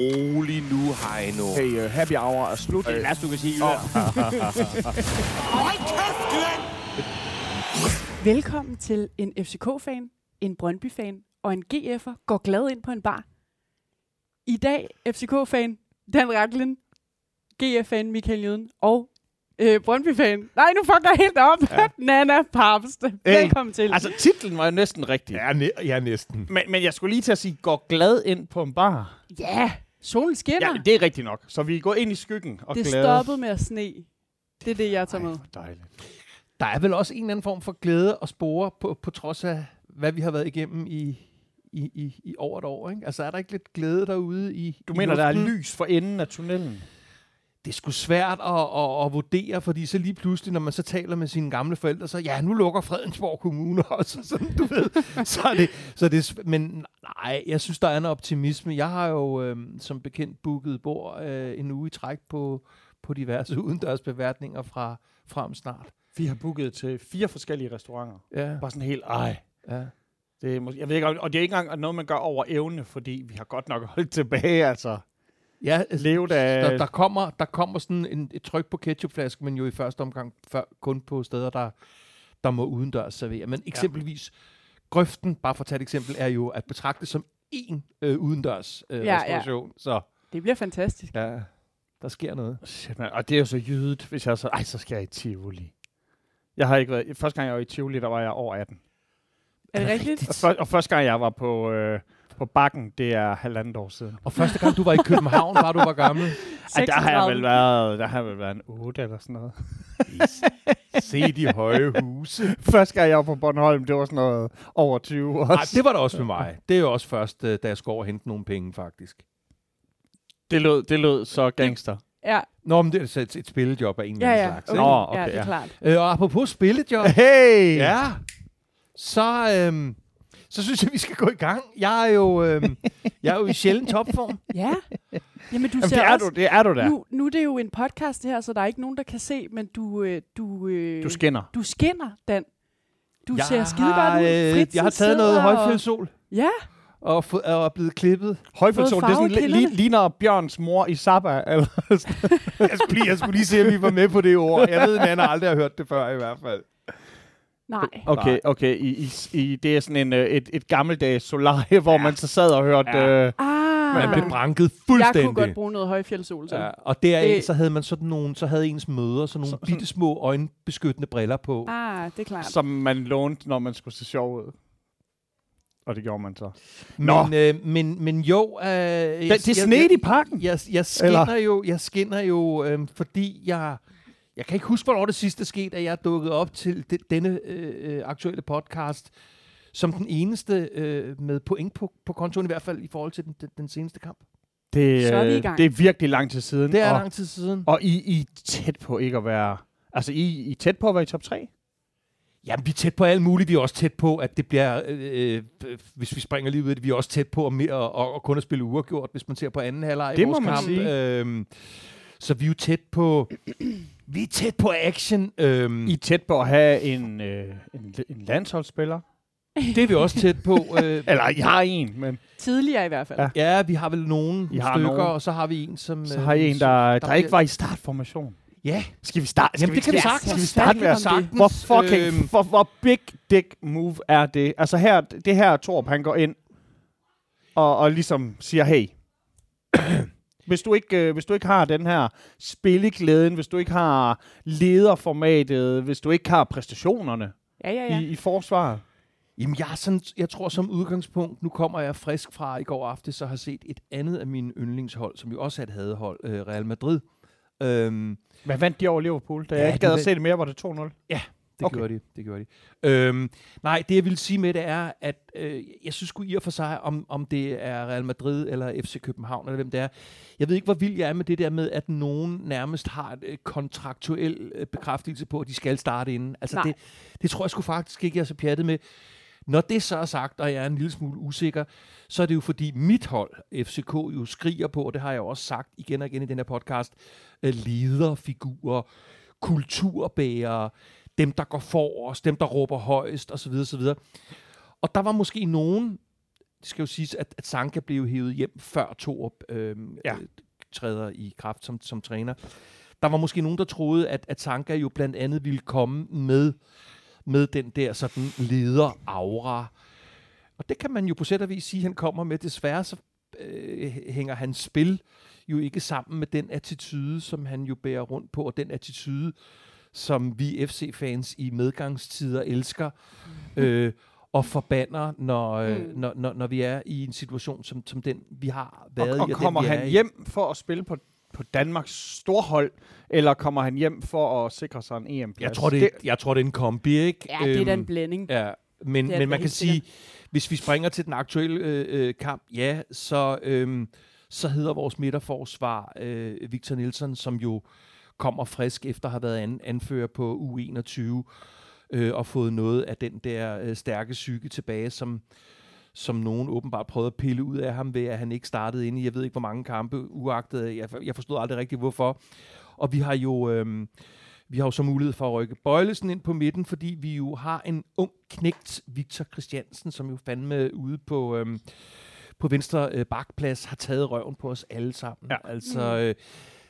rolig nu, Heino. Hey, uh, happy hour er slut. Det er værste, du kan sige. Velkommen til en FCK-fan, en Brøndby-fan og en GF'er går glad ind på en bar. I dag FCK-fan Dan Raklen, GF-fan Michael Jøden og øh, Brøndby-fan. Nej, nu fucker jeg helt op. Ja. Nana Papste. Velkommen til. Altså, titlen var jo næsten rigtig. Ja, næ- ja, næsten. Men, men jeg skulle lige til at sige, går glad ind på en bar. ja, solen skinner. Ja, det er rigtigt nok. Så vi går ind i skyggen og det glade. stoppede med at sne. Det er det, jeg tager Ej, med. hvor dejligt. Der er vel også en eller anden form for glæde og spore på, på trods af, hvad vi har været igennem i, i, i, i over et år. Ikke? Altså er der ikke lidt glæde derude i Du i mener, der er luften? lys for enden af tunnelen? Det er sgu svært at, at, at vurdere, fordi så lige pludselig, når man så taler med sine gamle forældre, så ja, nu lukker Fredensborg Kommune også, sådan, du ved. så er det, så er det, men nej, jeg synes, der er en optimisme. Jeg har jo øh, som bekendt booket bord øh, en uge i træk på, på diverse udendørsbeværtninger fra frem snart. Vi har booket til fire forskellige restauranter. Ja, Bare sådan helt, ej. ja. Det er, jeg ved ikke, og det er ikke engang noget, man gør over evne, fordi vi har godt nok holdt tilbage, altså. Ja, Levet af... der, der, kommer, der kommer sådan en, et tryk på ketchupflaske, men jo i første omgang før, kun på steder, der, der må udendørs servere. Men eksempelvis grøften, bare for at tage et eksempel, er jo at betragte som én øh, udendørs øh, Ja, ja. restauration. Så Det bliver fantastisk. ja, der sker noget. Shit, man. Og det er jo så jydet, hvis jeg så... Ej, så skal jeg i Tivoli. Jeg har ikke været... Første gang, jeg var i Tivoli, der var jeg over 18. Er det rigtigt? Og, for, og første gang, jeg var på, øh, på bakken, det er halvandet år siden. Og første gang, du var i København, var du var gammel. Ej, der har jeg 36. vel været, der har jeg vel været en 8 eller sådan noget. Se de høje huse. Første gang, jeg var på Bornholm, det var sådan noget over 20 år. Ej, det var der også med mig. Det er jo også først, øh, da jeg skulle over og hente nogle penge, faktisk. det, lød, det lød så gangster. Ja, Nå, men det er så et, et spillejob af en eller ja, anden ja. slags. Okay. Nå, okay, ja, det er ja. klart. Øh, og apropos spillejob, Hey! Ja, så, øhm, så synes jeg, vi skal gå i gang. Jeg er jo, øhm, jeg er jo i sjældent topform. Ja. Jamen, du Jamen, ser det er også... du, det er du da. Nu, nu er det jo en podcast det her, så der er ikke nogen, der kan se, men du, øh, du, øh, Du skinner. du skinner, Dan. Du jeg ser skide har, godt ud. øh, Fritz jeg har taget noget sidder og- højfjeldssol Ja, og, få, og er blevet klippet. Højfølsol, det er sådan, li- ligner Bjørns mor i Zappa. Eller Jeg skulle, lige, jeg skulle lige se, om vi var med på det ord. Jeg ved, at Nana aldrig har hørt det før i hvert fald. Nej. Okay, Nej. okay. I, i, i, det er sådan en, øh, et, et gammeldags solarie, hvor man så sad og hørte... Ja. Ja. Øh, Ah, Man blev branket jeg fuldstændig. kunne godt bruge noget højfjeldssol. Så. Ja, og deraf Det- så havde man sådan nogle, så havde ens møder sådan nogle Så- bitte små øjenbeskyttende briller på. Ah, det er klart. som man lånte, når man skulle se sjov ud. Og det gjorde man så. Nå. Men, øh, men, men jo... Øh, det, Det, er snedigt i pakken. Jeg, jeg skinner jo, jeg skinner jo øhm, fordi jeg... Jeg kan ikke huske, hvornår det sidste skete, at jeg dukket op til de, denne øh, øh, aktuelle podcast som den eneste øh, med point på, på kontoen, i hvert fald i forhold til den, den, den seneste kamp. Det, Så er vi i øh, gang. det er virkelig lang tid siden. Det er og, lang tid siden. og I, I er tæt på ikke at være... Altså, I, I er tæt på at være i top 3? Jamen, vi er tæt på alt muligt. Vi er også tæt på, at det bliver, øh, øh, hvis vi springer lige ud af det, vi er også tæt på at, mere, at, at kun at spille uafgjort, hvis man ser på anden halvleg i Det vores må man kamp. sige. Øhm, så vi er jo tæt på, vi er tæt på action. Øhm, I er tæt på at have en, øh, en, en landsholdsspiller? det er vi også tæt på. Øh, Eller, I har en, men Tidligere i hvert fald. Ja. Ja, vi har vel nogen I har stykker, nogen. og så har vi en, som... så øh, har I en, der, der, bliver- ikke var i startformation. Ja, Skal vi starte? Jamen, det kan vi sagtens. skal vi starte med at sagtens. Hvor fucking, øhm. hvor, hvor big dick move er det? Altså her, det her Torp, han går ind og, og ligesom siger, hey, hvis du, ikke, øh, hvis du ikke har den her spilleglæden, hvis du ikke har lederformatet, hvis du ikke har præstationerne Ja, ja, ja. ja. i, i forsvaret. Jamen, jeg, er sådan, jeg tror som udgangspunkt, nu kommer jeg frisk fra i går aftes, så har set et andet af mine yndlingshold, som jo også er et hadehold, øh, Real Madrid. Øhm, Hvad vandt de over Liverpool? Da Ja, jeg ikke gad at se det mere, var det 2-0. Det Okay. gjorde de, det gjorde de. Øhm, nej, det jeg vil sige med det er, at øh, jeg synes sgu i og for sig, om, om det er Real Madrid eller FC København, eller hvem det er. Jeg ved ikke, hvor vild jeg er med det der med, at nogen nærmest har et øh, kontraktuel øh, bekræftelse på, at de skal starte inden. Altså, Nej. det, det tror jeg sgu faktisk ikke, jeg er så pjattet med. Når det så er sagt, og jeg er en lille smule usikker, så er det jo fordi mit hold, FCK, jo skriger på, og det har jeg jo også sagt igen og igen i den her podcast, øh, lederfigurer, kulturbærere, dem, der går forrest, dem, der råber højst, osv. osv. Og der var måske nogen, det skal jo siges, at, at Sanka blev hævet hjem før Torup øh, Ja. ja. træder i kraft som, som træner. Der var måske nogen, der troede, at, at Sanka jo blandt andet ville komme med, med den der sådan leder-aura. Og det kan man jo på sæt og vis sige, at han kommer med. Desværre så øh, hænger hans spil jo ikke sammen med den attitude, som han jo bærer rundt på, og den attitude, som vi FC-fans i medgangstider elsker øh, og forbander, når, øh, Mm. når, når, når vi er i en situation som, som den, vi har Og, været og i. kommer den, vi er han i. hjem for at spille på, på Danmarks storhold, eller kommer han hjem for at sikre sig en EM-plads? Jeg tror, det, det, jeg tror, det er en kombi, ikke? Ja, det er da en Øhm, blanding. Ja, men, men man kan sige, hvis vi springer til den aktuelle øh, øh, kamp, ja, så, øh, så hedder vores midterforsvar øh, Victor Nielsen, som jo kommer frisk efter at have været an, anfører på U21 øh, og fået noget af den der øh, stærke psyke tilbage, som, som nogen åbenbart prøvede at pille ud af ham ved, at han ikke startede inde i, jeg ved ikke hvor mange kampe, uagtet, jeg, jeg forstod aldrig rigtigt hvorfor. Og vi har jo... Øh, vi har jo så mulighed for at rykke Bøjlesen ind på midten, fordi vi jo har en ung knægt, Victor Christiansen, som jo fandme ude på, øhm, på venstre øh, bakplads har taget røven på os alle sammen. Ja. Altså, øh,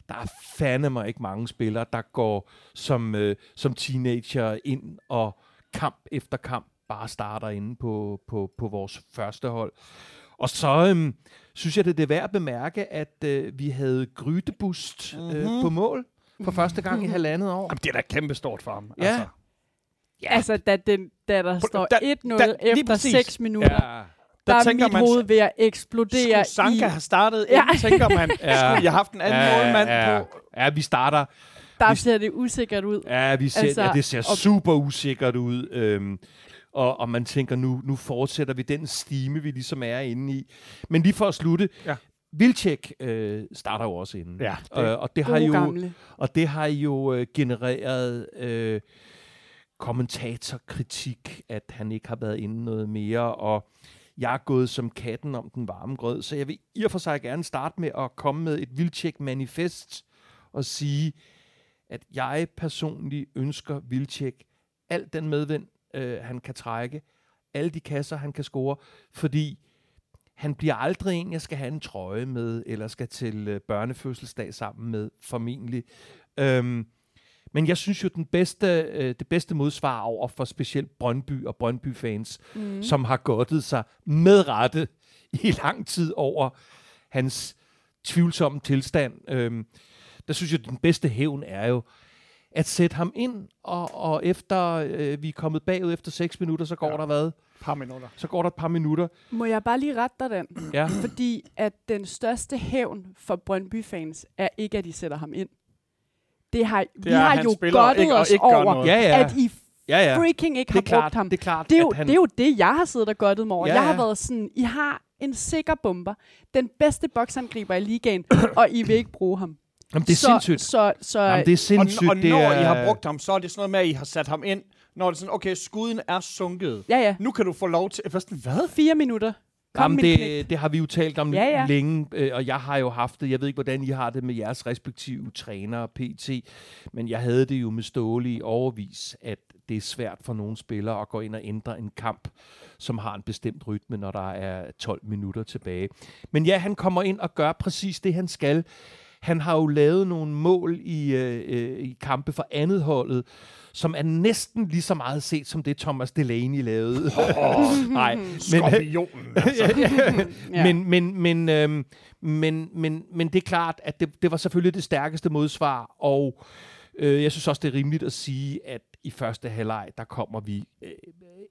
der er fandme ikke mange spillere, der går som, øh, som teenager ind og kamp efter kamp bare starter inde på, på, på vores første hold. Og så øhm, synes jeg, det er værd at bemærke, at øh, vi havde Grydebust øh, Mhm. på mål for første gang i halvandet år. Jamen, det er da kæmpe stort for ham. Ja. Altså. Ja. Altså, da, den, da der står da- 1-0 da- lige efter præcis. 6 minutter, Ja. Der Der er tænker mit man, hoved ved at eksplodere Sanka i... have startet Ja. inden, tænker man, Ja. skulle jeg have haft en anden ja, målmand ja, på? Ja, vi starter. Der vi- ser det usikkert ud. Ja, vi ser, Altså, ja det ser og- super usikkert ud. Øhm, og, og man tænker, nu, nu fortsætter vi den stime, vi ligesom er inde i. Men lige for at slutte. Ja. Vilcek øh, starter jo også inden. Ja, det, øh, og, det har jo, gamle. og det har jo øh, genereret øh, kommentatorkritik, at han ikke har været inde noget mere, og jeg er gået som katten om den varme grød, så jeg vil i og for sig gerne starte med at komme med et vildtjek manifest og sige, at jeg personligt ønsker Vilcek al den medvind, øh, han kan trække, alle de kasser, han kan score, fordi han bliver aldrig en, jeg skal have en trøje med, eller skal til øh, børnefødselsdag sammen med, formentlig. Øhm, men jeg synes jo, den bedste, øh, det bedste modsvar over for specielt Brøndby og Brøndby-fans, mm. som har godtet sig med rette i lang tid over hans tvivlsomme tilstand. Øhm, der synes jeg, den bedste hævn er jo, at sætte ham ind, og, og efter øh, vi er kommet bagud efter 6 minutter, så går ja. der hvad? par minutter. Så går der et par minutter. Må jeg bare lige rette dig den? Ja. Fordi at den største hævn for Brøndby-fans er ikke, at de sætter ham ind. Det har, det vi er, har jo godtet og os ikke gør over, noget. Ja, ja. at I Ja, ja. freaking ikke Det har klart, brugt ham. det er klart, Det er, jo, at han... det er jo det, jeg har siddet og godtet mig over. Ja, jeg har ja. været sådan, I har en sikker bomber, den bedste boksangriber i ligaen, og I vil ikke bruge ham. Jamen, det er så, sindssygt. Så, så, Jamen, det er Og, sindssygt. og det når er... I har brugt ham, så er det sådan noget med, at I har sat ham ind, når det er sådan, okay, skuden er sunket. ja, ja, Nu kan du få lov til... Hvad? fire minutter. Kom, Jamen, knægt. det, det har vi jo talt om Ja, ja. længe, øh, og jeg har jo haft det. Jeg ved ikke, hvordan I har det med jeres respektive trænere, PT, men jeg havde det jo med Ståle i overvis, at det er svært for nogle spillere at gå ind og ændre en kamp, som har en bestemt rytme, når der er 12 minutter tilbage. Men ja, han kommer ind og gør præcis det, han skal. Han har jo lavet nogle mål i, øh, øh, i kampe for andet holdet, som er næsten lige så meget set som det, Thomas Delaney lavede. Nej, men, Skorpionen, altså. Ja. men, men, men, øhm, men, men, men det er klart, at det, det var selvfølgelig det stærkeste modsvar, og øh, jeg synes også, det er rimeligt at sige, at i første halvleg, der kommer vi øh,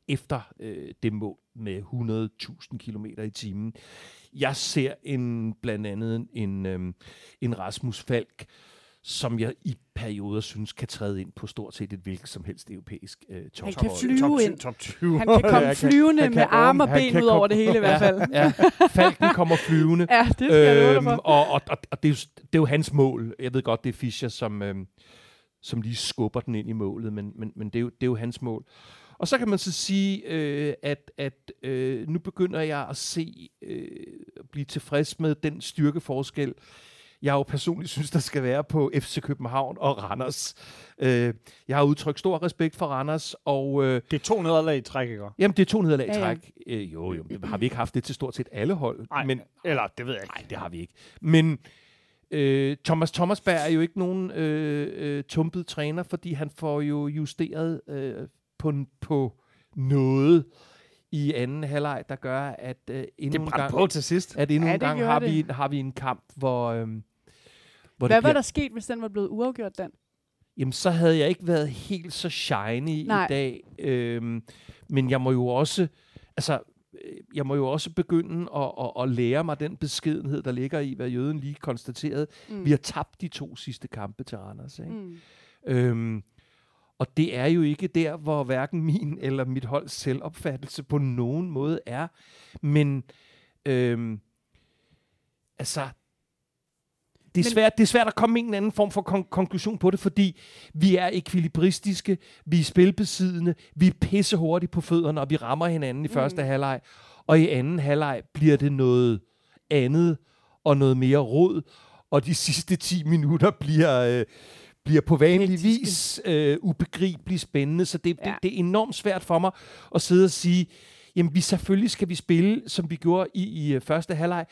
efter øh, det mål med 100.000 km i timen. Jeg ser en, blandt andet en, øhm, en Rasmus Falk, som jeg i perioder synes kan træde ind på stort set et hvilket som helst europæisk øh, top. Han kan Top- flyve top, ind. Top 20. Han kan komme kan- flyvende han med kan- arme og ben kan ud over det hele i hvert fald. Ja, Falken kommer flyvende. Ja, det skal jeg love dig for. Øhm, og, og, og, og det, er jo, det er jo hans mål. Jeg ved godt, det er Fischer, som, øhm, som lige skubber den ind i målet, men, men, men det, er jo, det er jo hans mål. Og så kan man så sige, øh, at, at øh, nu begynder jeg at se, øh, blive tilfreds med den styrkeforskel, jeg jo personligt synes, der skal være på FC København og Randers. Øh, jeg har udtrykt stor respekt for Randers, og øh, Det er to nederlag i træk, ikke? jamen, det er to nederlag i Ja, ja. træk. Øh, jo, jo, det har vi ikke haft det til stort set alle hold. Nej, men, eller det ved jeg ikke. Nej, det har vi ikke. Men øh, Thomas Thomasberg er jo ikke nogen øh, øh, tumpet træner, fordi han får jo justeret øh, på, på noget i anden halvleg, der gør, at øh, endnu Det en gang, på til sidst. at endnu Ja, en gang har, det. vi, har vi en kamp, hvor, øh, hvor Hvad det var bliver, der sket, hvis den var blevet uafgjort, Dan? Jamen, så havde jeg ikke været helt så shiny Nej. i dag. Øhm, men jeg må jo også, altså, jeg må jo også begynde at, at, at lære mig den beskedenhed, der ligger i, hvad Jøden lige konstaterede. Mm. Vi har tabt de to sidste kampe til Randers. Ikke? Mm. Øhm, og det er jo ikke der, hvor hverken min eller mit holds selvopfattelse på nogen måde er. Men øhm, altså, det er, Men- svært, det er svært at komme med en anden form for kon- konklusion på det, fordi vi er ekvilibristiske, vi er spilbesiddende, vi er pissehurtige på fødderne, og vi rammer hinanden i første Mm. halvleg. Og i anden halvleg bliver det noget andet og noget mere rod, og de sidste 10 minutter bliver, øh, bliver på vanlig vis øh, ubegribeligt spændende. Så det. Ja. det, det er enormt svært for mig at sidde og sige, jamen vi selvfølgelig skal vi spille, som vi gjorde i, i øh, første halvleg,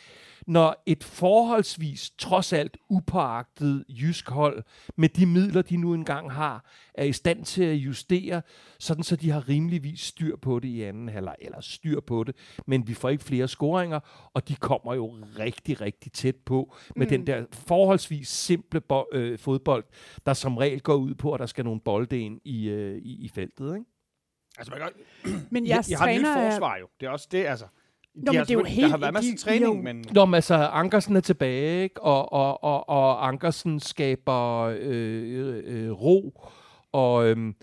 når et forholdsvis, trods alt upåagtet jysk hold, med de midler, de nu engang har, er i stand til at justere, sådan så de har rimeligvis styr på det i anden halvleg, eller styr på det, men vi får ikke flere scoringer, og de kommer jo rigtig, rigtig tæt på med mm. den der forholdsvis simple bo- øh, fodbold, der som regel går ud på, at der skal nogle bolde ind i, øh, i, i feltet. Ikke? Altså, man kan, Men jeg, jeres jeg har et nyt træner forsvar jo. Det er også det, altså. De men har det er jo helt- Der har været masser af træning, jo. men... Nå, men altså, Ankersen er tilbage, ikke? Og, og, og, og Ankersen skaber øh, øh, ro, og øhm,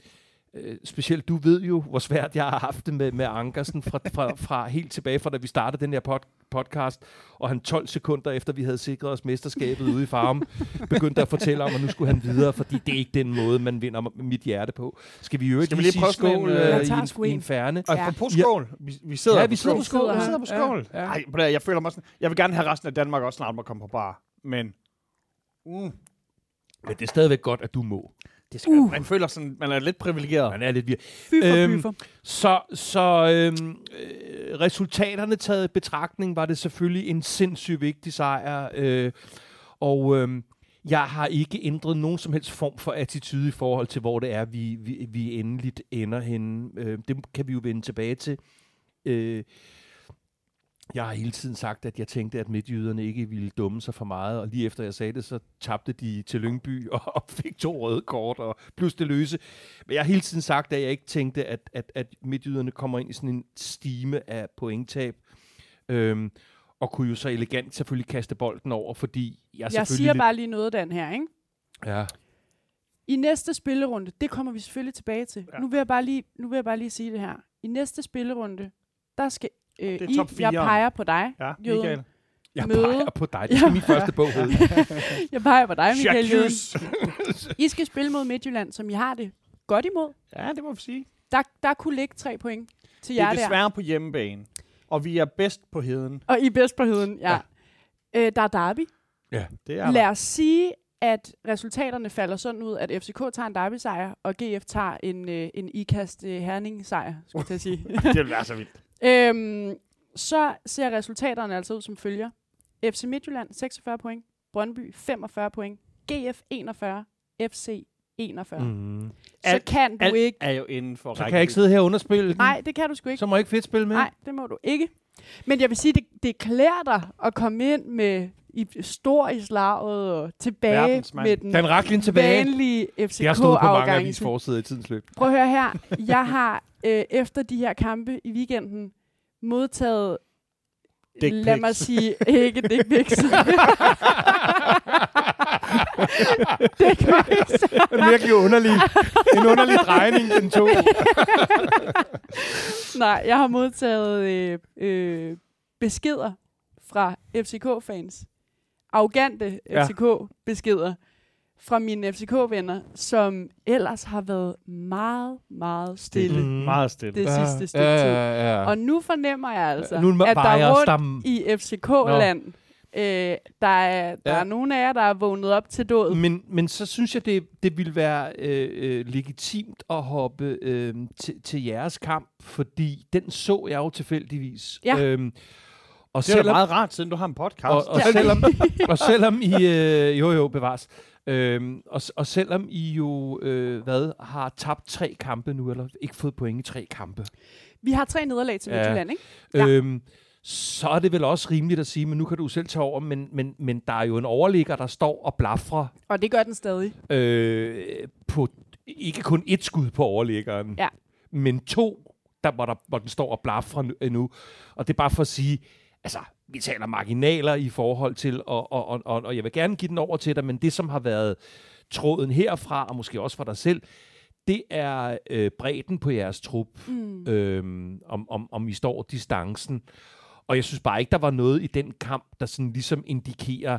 øh, specielt du ved jo, hvor svært jeg har haft det med, med Ankersen fra, fra, fra helt tilbage fra da vi startede den her pod, podcast, og han 12 sekunder efter vi havde sikret os mesterskabet ude i farm, begyndte at fortælle om, at nu skulle han videre, fordi det er ikke den måde, man vinder mit hjerte på. Skal vi jo ikke Skal vi lige prøve en, skål øh, øh, i, en, i en. færne? Og Ja. apropos skål. Vi, vi sidder Ja, på vi sidder på skål. Vi sidder på skål. Ja. Ej, jeg føler mig sådan... Jeg vil gerne have resten af Danmark også snart må komme på bar. Men... Mm, Men det er stadigvæk godt, at du må. Det skal, uh. Man føler sådan... Man er lidt privilegeret. Man er lidt vir- Fy for Øhm. Så, så øhm, øh, resultaterne taget i betragtning, var det selvfølgelig en sindssygt vigtig sejr. Øh, og øhm, jeg har ikke ændret nogen som helst form for attitude i forhold til, hvor det er, vi, vi, vi endeligt ender henne. Øh, det kan vi jo vende tilbage til. Øh, jeg har hele tiden sagt, at jeg tænkte, at midtjyderne ikke ville dumme sig for meget, og lige efter jeg sagde det, så tabte de til Lyngby og fik to røde kort og plus det løse. Men jeg har hele tiden sagt, at jeg ikke tænkte, at, at, at midtjyderne kommer ind i sådan en stime af pointtab. Øhm, og kunne jo så elegant selvfølgelig kaste bolden over, fordi jeg, Jeg selvfølgelig... siger bare lige noget, Dan, her, ikke? Ja. I næste spillerunde, det kommer vi selvfølgelig tilbage til. Ja. Nu, vil jeg bare lige, nu vil jeg bare lige sige det her. I næste spillerunde, der skal øh, Det er I, jeg peger på dig, Ja, Jøden. Michael. Jeg Møde. peger på dig. Det Ja. min første bog jeg peger på dig, Michael Jøden. I skal spille mod Midtjylland, som I har det godt imod. Ja, det må vi sige. Der, der kunne ligge tre point til Det jer er der. desværre på hjemmebane. Og vi er bedst på heden. Og I er bedst på heden, ja. ja. Øh, der er derby. Det er Lad os sige, at resultaterne falder sådan ud, at FCK tager en derby-sejr, og GF tager en, øh, en ikast øh, herning-sejr, skulle jeg sige. der. Det vil være så vildt. Øhm, så ser resultaterne altså ud som følger. FC Midtjylland 46 point, Brøndby 45 point, GF 41, FC 41. Mm. Så Alt- kan du Alt ikke... er jo inden for Så kan jeg ikke sidde her og underspille den? Nej, det kan du sgu ikke. Så må jeg ikke fedt spille med? Nej, det må du ikke. Men jeg vil sige, det, det klæder dig at komme ind med i stor i slaget og tilbage med den Dan Racklin tilbage. vanlige Det har stået på mange FCK-afgang. i tidens løb. Prøv at høre her. Jeg har øh, efter de her kampe i weekenden modtaget, Dick lad pics. mig sige, ikke dick pics. ikke Det er virkelig underlig. En underlig drejning, den tog. Nej, jeg har modtaget øh, øh, beskeder fra FCK-fans. Arrogante Ja. FCK-beskeder fra mine FCK-venner, som ellers har været meget, meget stille Mm. Meget stille. det sidste stykke tid. ja, ja. Og nu fornemmer jeg altså, nu at der vejer rundt stammen. i FCK-land Øh, der er, der Ja. er nogle af jer, der er vågnet op til død. Men, men så synes jeg, det, det ville være øh, øh, legitimt at hoppe øh, til, til jeres kamp, fordi den så jeg jo tilfældigvis. Ja. Øhm, og Det er selvom, meget rart, siden du har en podcast. og, og, Ja. selvom, og selvom I... Øh, jo, jo, bevares. Øhm, og, og selvom I jo øh, hvad, har tabt tre kampe nu, eller ikke fået point i tre kampe, Vi har tre nederlag til Ja. Midtjylland, ikke? ja. Ja. øhm, så er det vel også rimeligt at sige, men nu kan du selv tage over, men, men, men der er jo en overligger, der står og blafrer Og det gør den stadig. øh, på ikke kun et skud på overliggeren, Ja. men to, der, hvor, der, hvor den står og blafrer nu. Og det er bare for at sige, altså, vi taler marginaler i forhold til, og, og, og, og, jeg vil gerne give den over til dig, men det, som har været tråden herfra, og måske også for dig selv, det er øh, bredden på jeres trup, Mm. øhm, om, om, om I står distancen. Og jeg synes bare ikke, der var noget i den kamp, der sådan ligesom indikerer,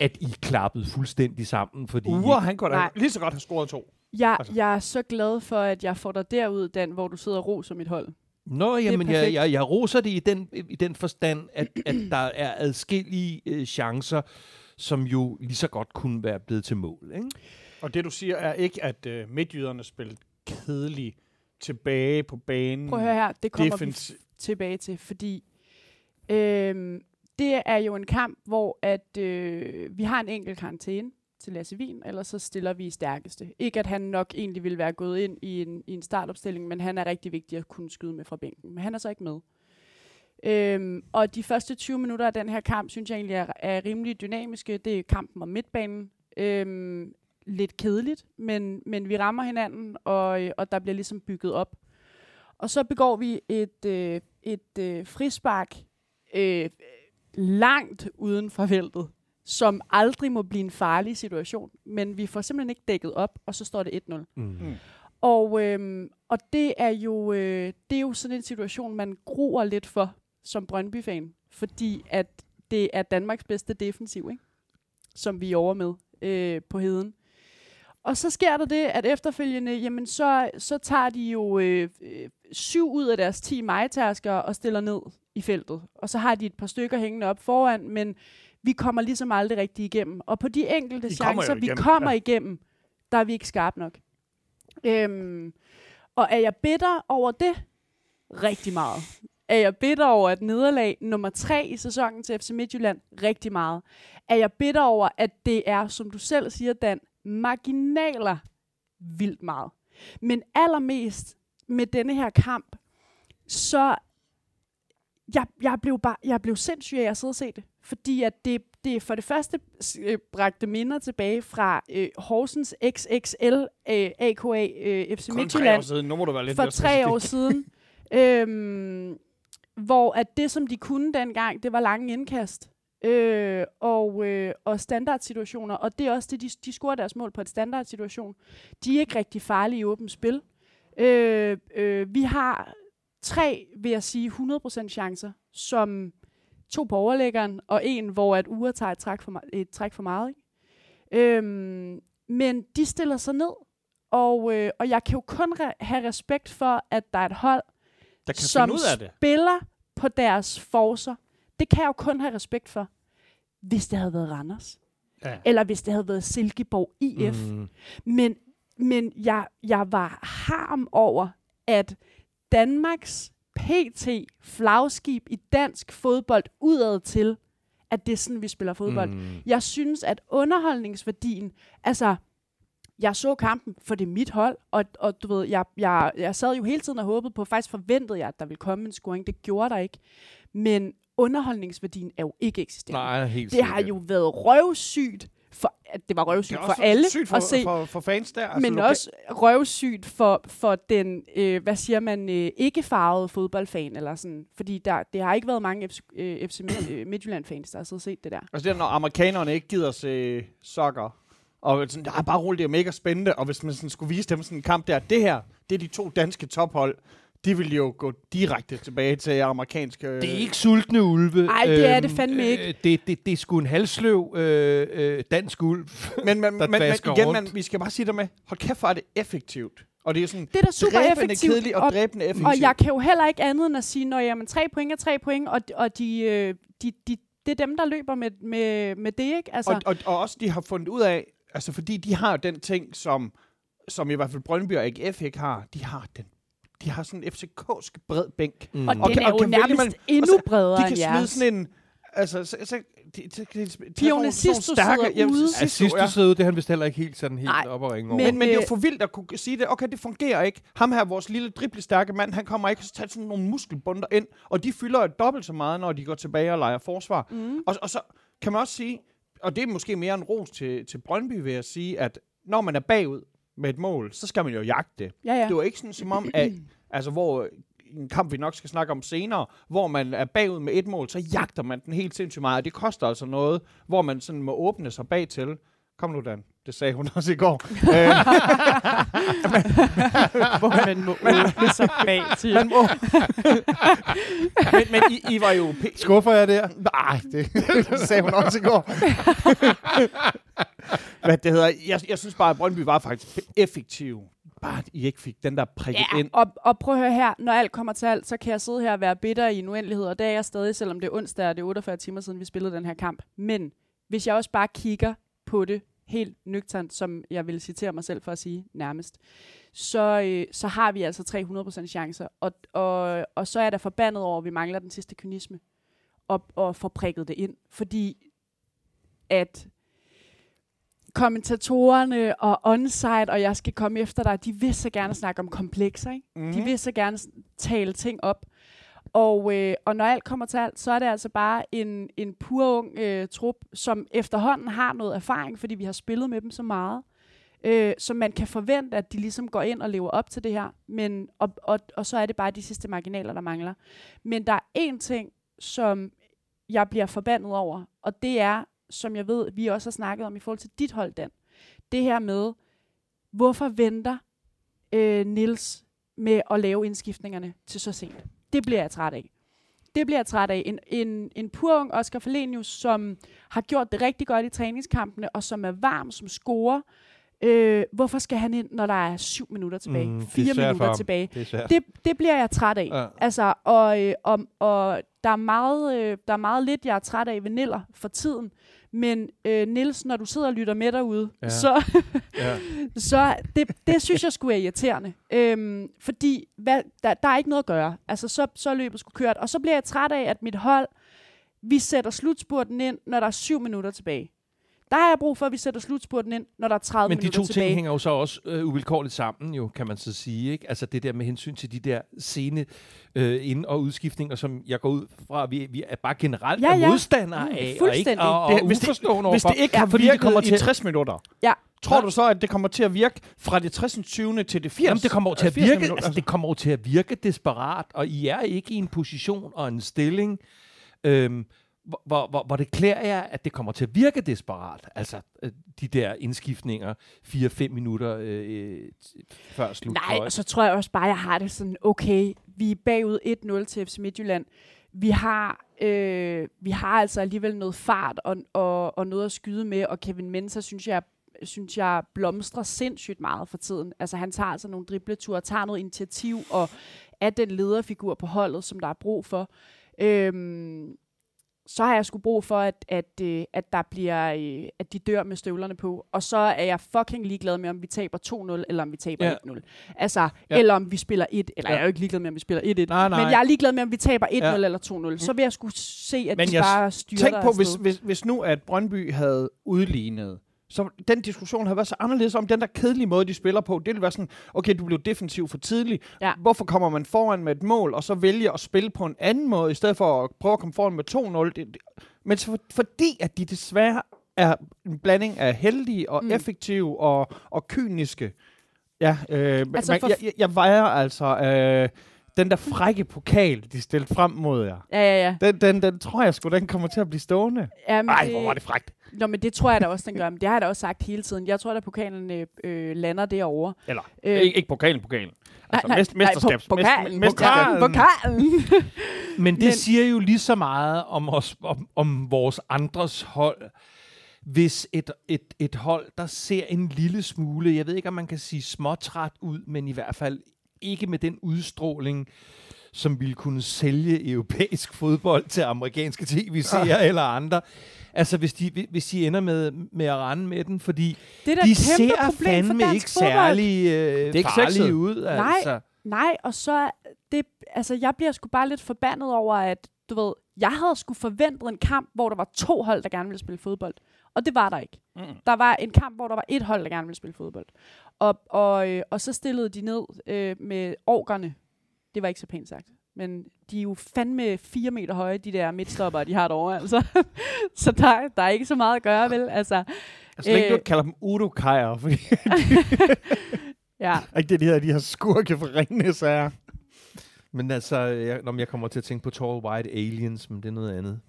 at I klappede fuldstændig sammen, fordi Ure, han kunne da Nej. lige så godt have scoret to. Jeg, Altså. jeg er så glad for, at jeg får dig derud, Dan, hvor du sidder og roser mit hold. Nå, jamen, jeg, jeg, jeg roser det i den, i den forstand, at, at der er adskillige øh, chancer, som jo lige så godt kunne være blevet til mål. Ikke? Og det du siger er ikke, at øh, midtjyderne spillede kedeligt tilbage på banen. Prøv at høre her, det kommer vi Defensiv. tilbage til, fordi øhm, det er jo en kamp, hvor at øh, vi har en enkelt karantæne til Lasse Wien, eller så stiller vi i stærkeste. Ikke at han nok egentlig ville være gået ind i en, i en startopstilling, men han er rigtig vigtig at kunne skyde med fra bænken. Men han er så ikke med. Øhm, og de første 20 minutter af den her kamp, synes jeg egentlig er, er rimelig dynamiske. Det er kampen om midtbanen. Øhm, lidt kedeligt, men, men vi rammer hinanden, og, øh, og der bliver ligesom bygget op. Og så begår vi et, øh, et øh, frispark øh, langt uden for feltet, som aldrig må blive en farlig situation, men vi får simpelthen ikke dækket op, og så står det 1-0. Mm. Og, øhm, og det er jo øh, det er jo sådan en situation, man gruer lidt for som Brøndby-fan, fordi at det er Danmarks bedste defensiv, ikke? som vi er over med øh, på heden. Og så sker der det, at efterfølgende, jamen så, så tager de jo øh, øh, syv ud af deres 10 majtasker og stiller ned i feltet. Og så har de et par stykker hængende op foran, men vi kommer ligesom aldrig rigtig igennem. Og på de enkelte I kommer chancer, vi igennem, kommer ja. igennem, der er vi ikke skarpe nok. Øhm, og er jeg bitter over det? Rigtig meget. Er jeg bitter over et nederlag nummer tre i sæsonen til FC Midtjylland? Rigtig meget. Er jeg bitter over, at det er, som du selv siger, Dan, marginaler vildt meget. Men allermest med denne her kamp, så jeg, jeg, blev bare, jeg blev sindssyg af at sidde og se det. Fordi at det, det for det første øh, bragte minder tilbage fra øh, Horsens XXL øh, AKA øh, FC Kun år Midtjylland siden. Nu må du være lidt for tre år siden. øhm, hvor at det, som de kunne dengang, det var lange indkast. Øh, og, øh, og standardsituationer. Og det er også det, de, de scorer deres mål på et standardsituation. De er ikke rigtig farlige i åbent spil. Øh, øh, vi har tre, vil jeg sige, 100% chancer, som to på overlæggeren, og en, hvor at Ure tager et træk for, et træk for meget. Ikke? Øhm, men de stiller sig ned, og, øh, og jeg kan jo kun re- have respekt for, at der er et hold, Der kan som ud af det. spiller på deres forser. Det kan jeg jo kun have respekt for, hvis det havde været Randers. Ja. Eller hvis det havde været Silkeborg IF. Mm. Men, men jeg, jeg var harm over, at Danmarks PT flagskib i dansk fodbold udad til, at det er sådan, vi spiller fodbold. Mm. Jeg synes, at underholdningsværdien, altså, jeg så kampen, for det er mit hold, og, og du ved, jeg, jeg, jeg sad jo hele tiden og håbede på, faktisk forventede jeg, at der ville komme en scoring. Det gjorde der ikke. Men underholdningsværdien er jo ikke eksisterende. Nej, helt det har sikkert. jo været røvsygt, for, at det var Det røvsygt er for alle sygt for, at se, for, for fans der. men loka- også røvsygt for, for den, øh, hvad siger man, øh, ikke farvede fodboldfan, eller sådan, fordi der, det har ikke været mange FC, øh, FC øh, Midtjylland-fans, der har siddet og set det der. Altså det er, når amerikanerne ikke gider se soccer, og sådan, det er bare roligt, det er mega spændende, og hvis man sådan skulle vise dem sådan en kamp der, det her, det er de to danske tophold, de vil jo gå direkte tilbage til amerikanske... Det er ikke sultne ulve. Ej, det er det Øhm, fandme ikke. Øh, det, det, det er sgu en halsløv øh, øh, dansk ulv. men, men, der men, men igen, rundt. man, vi skal bare sige det med, hold kæft, hvor er det effektivt. Og det er sådan Det er da super dræbende effektivt. kedeligt og, og, dræbende effektivt. og jeg kan jo heller ikke andet end at sige, når jamen, tre point er tre point, og, og de, øh, de, de, det det er dem, der løber med, med, med det, ikke? Altså, Og, og, og også de har fundet ud af, altså fordi de har jo den ting, som, som i hvert fald Brøndby og AGF ikke har, de har den de har sådan en FCK'sk bred bænk. Mm. og den Og kan- er og jo kan vælge nærmest mellem- endnu og så- bredere De kan smide jeres. sådan en... Altså, så, så, de, de, de, de, Pione Sisto sidder ude. Ja, så ud, det er han vist heller ikke helt sådan helt Nej, op og ringe men- over. Men, men det er jo øh, for vildt at kunne sige det. Okay, det fungerer ikke. Ham her, vores lille driblestærke mand, han kommer ikke og tager sådan nogle muskelbunder ind, og de fylder dobbelt så meget, når de går tilbage og leger forsvar. Mm. Og, og så kan man også sige, og det er måske mere en ros til, til Brøndby, ved at sige, at når man er bagud med et mål, så skal man jo jagte det. Ja, ja. Det var ikke sådan som om, at, altså hvor en kamp, vi nok skal snakke om senere, hvor man er bagud med et mål, så jagter man den helt sindssygt meget. Og det koster altså noget, hvor man sådan må åbne sig bag til. Kom nu, Dan. Det sagde hun også i går. øh, Hvor man må åbne sig bag til. man må. men men I, I var jo... P- Skuffer jeg der? Nej, det, det sagde hun også i går. Hvad det hedder, jeg, jeg synes bare, at Brøndby var faktisk effektiv. Bare, at I ikke fik den der prikket Ja, ind. og, og prøv at høre her, når alt kommer til alt, så kan jeg sidde her og være bitter i en uendelighed, og det er jeg stadig, selvom det er onsdag, og det er 48 timer siden, vi spillede den her kamp. Men hvis jeg også bare kigger på det helt nøgternt, som jeg vil citere mig selv for at sige nærmest, så, øh, så har vi altså 300% chancer, og, og, og så er da forbandet over, at vi mangler den sidste kynisme, og, og får prikket det ind, fordi at kommentatorerne og onsite, og jeg skal komme efter dig, de vil så gerne snakke om komplekser, ikke? Mhm. Mm. De vil så gerne tale ting op. Og, øh, og når alt kommer til alt, så er det altså bare en, en pur ung øh, trup, som efterhånden har noget erfaring, fordi vi har spillet med dem så meget. Øh, så man kan forvente, at de ligesom går ind og lever op til det her. Men, og, og, og så er det bare de sidste marginaler, der mangler. Men der er én ting, som jeg bliver forbandet over, og det er, som jeg ved, vi også har snakket om i forhold til dit hold, Dan. Det her med, hvorfor venter øh, Nils med at lave indskiftningerne til så sent? Det bliver jeg træt af. Det bliver jeg træt af. En, en, en pur ung Oscar Falenius, som har gjort det rigtig godt i træningskampene, og som er varm, som scorer. Øh, hvorfor skal han ind, når der er syv minutter tilbage? Mm, Fire minutter tilbage? Det. Det, det bliver jeg træt af. Ja. Altså, og, øh, og, og der, er meget, øh, der er meget lidt, jeg er træt af ved Niller for tiden. Men øh, Nils, når du sidder og lytter med derude, Ja. så, Ja. så det, det synes jeg skulle er irriterende. Øhm, fordi hvad, der, der er ikke noget at gøre. Altså, så, så er løbet sgu kørt. Og så bliver jeg træt af, at mit hold, vi sætter slutspurten ind, når der er syv minutter tilbage. Der har jeg brug for, at vi sætter slutspurten ind, når der er 30 Men de minutter to tilbage. ting hænger jo så også øh, uvilkårligt sammen, jo, kan man så sige. Ikke? Altså det der med hensyn til de der sene øh, ind- og udskiftninger, som jeg går ud fra, vi, vi er bare generelt Ja, ja, ja. ja. modstandere Mm, af, og ikke fuldstændig. og, og Det- hvis det- Hvis det ikke Ja, har fordi virket det kommer i til, 60 minutter, Ja. tror Ja. du så, at det kommer til at virke fra det 60. 20. til det 80? Jamen, det kommer jo til at 80. virke, minutter? altså, det kommer til at virke desperat, og I er ikke i en position og en stilling, øhm, hvor, hvor, hvor, hvor det klæder jer, at det kommer til at virke desperat. Altså, øh, de der indskiftninger 4-5 minutter øh, øh, før slut. Nej, og så tror jeg også bare, jeg har det sådan, okay, vi er bagud 1-0 til FC Midtjylland. Vi har, øh, vi har altså alligevel noget fart og, og, og noget at skyde med, og Kevin Mensah, synes jeg, synes jeg blomstrer sindssygt meget for tiden. Altså han tager altså nogle dribleture, tager noget initiativ, og er den lederfigur på holdet, som der er brug for. Øhm, så har jeg sgu brug for, at, at, øh, at der bliver, øh, at de dør med støvlerne på. Og så er jeg fucking ligeglad med, om vi taber 2-0, eller om vi taber Ja. 1-0. Altså, Ja. eller om vi spiller 1, eller Ja. jeg er jo ikke ligeglad med, om vi spiller 1-1. Nej, nej. Men jeg er ligeglad med, om vi taber 1-0 Ja. eller 2-0. Så vil jeg skulle se, at Men de jeg bare styrer Tænk på, hvis, hvis, hvis nu at Brøndby havde udlignet, så den diskussion havde været så anderledes om den der kedelige måde, de spiller på. Det ville være sådan, okay, du blev defensiv for tidligt. Ja. Hvorfor kommer man foran med et mål, og så vælger at spille på en anden måde, i stedet for at prøve at komme foran med 2-0? Det, det, men så, fordi at de desværre er en blanding af heldige og mm. Effektive og, og kyniske. Ja, øh, altså man, for- jeg, jeg, jeg vejer altså øh, den der frække pokal, de stillede frem mod jer. Ja, ja, ja. Den, den, den tror jeg sgu, den kommer til at blive stående. Jamen, Nej, hvor var det frækt. Nå, men det tror jeg da også, den gør. Men det har jeg da også sagt hele tiden. Jeg tror, at pokalen øh, øh, lander derovre. Eller, Øh, ikke, ikke pokalen, pokalen. Altså, nej, mest, nej, mesterskabs, po- pokalen. mest- Pokalen. Men det Men- siger jo lige så meget om, os, om, om vores andres hold. Hvis et, et, et hold, der ser en lille smule, jeg ved ikke, om man kan sige småtræt ud, men i hvert fald ikke med den udstråling, som ville kunne sælge europæisk fodbold til amerikanske tv-serier eller andre. Altså, hvis de, hvis de ender med, med at rende med den, fordi Det er de ser problem for fandme dansk ikke fodbold. særlig øh, er ikke farlige sexet. ud. Nej. Altså. Nej, og så det, altså jeg bliver sgu bare lidt forbandet over, at du ved, jeg havde sgu forventet en kamp, hvor der var to hold, der gerne ville spille fodbold. Og det var der ikke. Mm. Der var en kamp, hvor der var et hold, der gerne ville spille fodbold. Og, og, øh, og så stillede de ned øh, med orkerne. Det var ikke så pænt sagt. Men de er jo fandme fire meter høje, de der midtstopper, de har derovre. Altså. så der, der er ikke så meget at gøre, vel? Altså, Altså, Øh. du ikke kalder dem udokajer, fordi ja. ikke det, de her, de her skurke for ringende sager. Men altså, jeg, når jeg kommer til at tænke på Tall White Aliens, men det er noget andet.